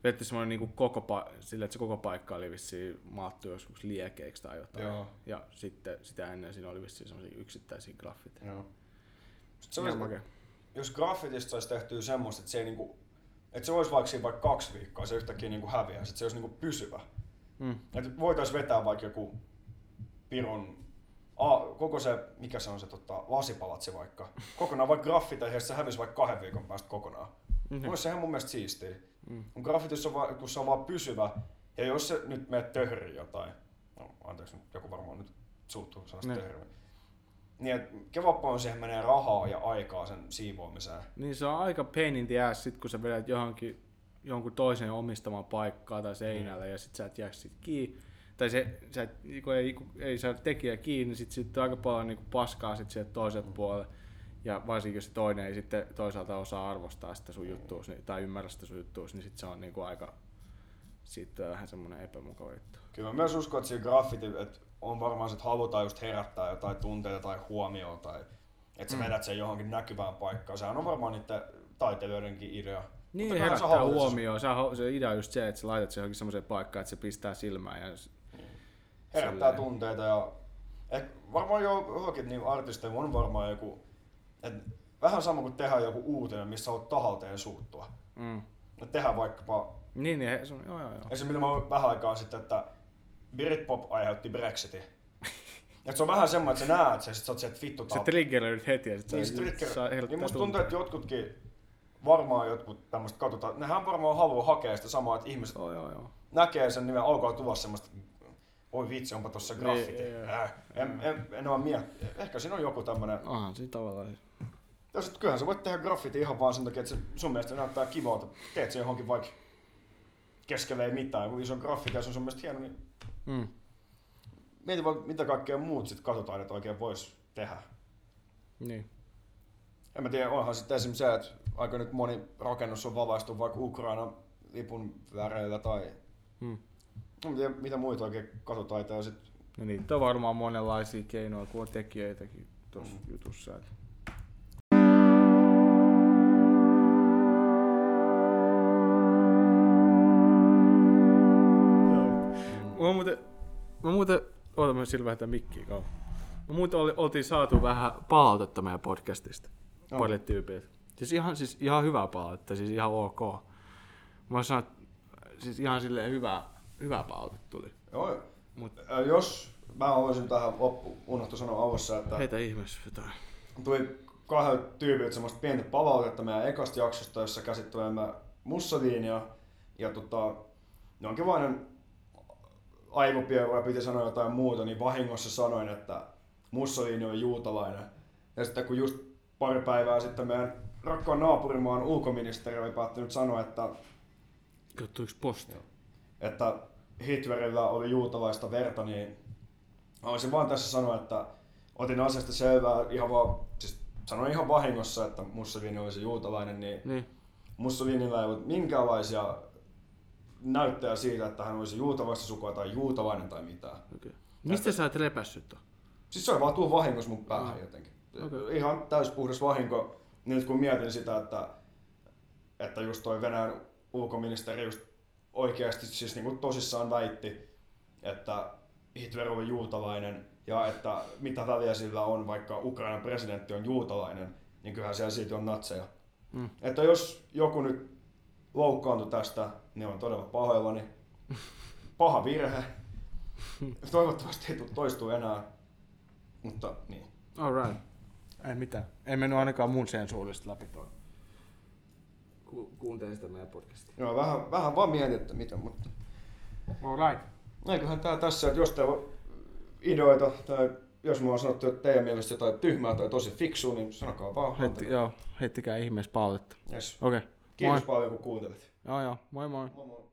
Vedetty semmoinen niinku koko pa- sille, että se koko paikka oli vissiin maattu joskus liekeiksi tai jotain. Joo. Ja sitten sitä ennen siinä oli vissiin semmoisia yksittäisiä graffiteja. joo. Sitten se olisi, makea. jos graffitista saisi tehtyä semmoista, että se ei niinku, että se olisi vaikka siinä vaikka kaksi viikkoa, se yhtäkkiä niinku häviää, että se olisi niinku pysyvä. Mm. Että voitaisiin vetää vaikka joku Pirun, a, koko se, mikä se on se tota, lasipalatsi vaikka, kokonaan vaikka graffita, ja se hävisi vaikka kahden viikon päästä kokonaan. Mhm. Mm. Olisi sehän mun mielestä siistiä. Mm. Kun graffitissa on, vaan, kun se on vaan pysyvä, ja jos se nyt meet töhrii jotain, no anteeksi, joku varmaan nyt suuttuu sanasta Ne. töhrii. Niin, että kevappoon siihen menee rahaa ja aikaa sen siivoamiseen. Niin se on aika pain in the ass, sit kun sä vedät johonkin jonkun toisen omistamaan paikkaa tai seinälle ja sit sä et jää sit kiinni. Tai se, sä et, kun ei, kun ei saa tekijä kiinni, niin sit, sit on aika paljon niinku paskaa sit sieltä toiselta mm. puolelle. Ja varsinkin jos se toinen ei sitten toisaalta osaa arvostaa sitä sun juttuus niin, tai ymmärrä sitä sun juttuus, niin sit se on niinku aika sitten vähän semmoinen epämukava juttu. Kyllä mä myös uskon, että siinä graffiti, että on varmaan sit halutaan just herättää jotain tunteita tai huomioon tai että sä Mm. vedät sen johonkin näkyvään paikkaan. Sehän on varmaan niiden taiteilijoidenkin idea. Niin Mutta kyllähän sä herättää se- huomioon. Sä, ho- se idea on just se, että sä laitat sen johonkin semmoiseen paikkaan, että se pistää silmään. Ja Herättää Silleen. tunteita ja eh, varmaan jo johonkin niin artisteilla on varmaan joku, et vähän sama kuin tehdään joku uutinen, missä olet tahalteen suuttua. mm. että tehdään vaikkapa, Niin, niin, he- se on, joo, joo, joo. esimerkiksi mä vähän aikaa sitten, että Britpop aiheutti Brexitin. Et se on vähän semmoinen, että sä näet sen, sit sä oot se, että vittu Se on triggeröidyt heti ja sit Niin, se trigger. saa Niin musta tuntuu, että jotkutkin, varmaan jotkut tämmöistä katsotaan, nehän varmaan haluaa hakea sitä samaa, että ihmiset Joo, joo, joo. näkee sen nimen alkaa tulla semmoista, oi vitsi, onpa tossa Niin, graffiti. joo. Äh, en, en, en vaan miet. Ehkä siinä on joku tämmönen, Onhan siinä tavallaan. ja sit kyllähän sä voit tehdä graffiti ihan vaan sen takia, että se sun mielestä näyttää kivalta. Teet sen johonkin vaikka keskelle ei mitään, kun iso graffiti ja se on sun mielestä hieno, niin Mm. mieti vaan, mitä kaikkea muut sit katsotaidot oikein vois tehdä. Niin. En mä tiedä, onhan sitten esimerkiksi se, että aika nyt moni rakennus on valaistu vaikka Ukrainan lipun väreillä tai... Hmm. En tiedä, mitä muita oikein katotaitoja sit... No niitä on varmaan monenlaisia keinoja, kun on tekijöitäkin tuossa Mm. jutussa. et. Mä muuten, mä muuten, oota mä sillä vähän mikkiä kauan. Mä muuten oli, oltiin saatu vähän palautetta meidän podcastista. Joo. Pari tyypiltä. Siis ihan, siis ihan hyvää palautetta, siis ihan ok. Mä sanoin, että siis ihan silleen hyvää, hyvää palautetta tuli. Joo, Mut jos mä olisin tähän loppu, unohtu sanoa alussa, että heitä ihmeessä jotain. tuli kahdelta tyypiltä semmoista pientä palautetta meidän ekasta jaksosta, jossa käsittelemme Mussolinia ja tota, jonkinlainen aivopieru ja piti sanoa jotain muuta, niin vahingossa sanoin, että Mussolini on juutalainen. Ja sitten kun just pari päivää sitten meidän rakkaan naapurimaan ulkoministeri oli päättänyt sanoa, että, Katsoinko posti? että Hitlerillä oli juutalaista verta, niin haluaisin vaan tässä sanoa, että otin asiasta selvää ihan vaan, siis sanoin ihan vahingossa, että Mussolini olisi juutalainen, niin Niin. Mussolinilla ei ollut minkäänlaisia näyttöjä siitä, että hän olisi juutalaista sukua tai juutalainen tai mitään. Okay. Mistä sä oot repässyt ton? Siis se on vaan tullut vahingossa mun päähän Mm. jotenkin. Okei. Ihan täyspuhdas vahinko. Nyt kun mietin sitä, että, että just toi Venäjän ulkoministeri just oikeasti siis niin kuin tosissaan väitti, että Hitler oli juutalainen ja että mitä väliä sillä on, vaikka Ukrainan presidentti on juutalainen, niin kyllähän siellä siitä on natseja. Mm. Että jos joku nyt loukkaantui tästä, niin on todella pahoillani. Paha virhe. Toivottavasti ei tule toistua enää. Mutta niin. Alright. Ei mitään. Ei mennyt ainakaan mun sensuurista läpi toi. Ku, kuuntelin sitä meidän podcastia. Joo, vähän, vähän vaan mietin, että mitä, mutta Alright. eiköhän tää tässä, että jos teillä on ideoita tai jos mä oon sanottu, että teidän mielestä jotain tyhmää tai tosi fiksua, niin sanokaa vaan. Heitti, joo, heittikää ihmeessä palautetta. Yes. Okei. Okay. Kiitos Moi. paljon kun kuuntelit. Joo, joo. Moi moi. Moi moi.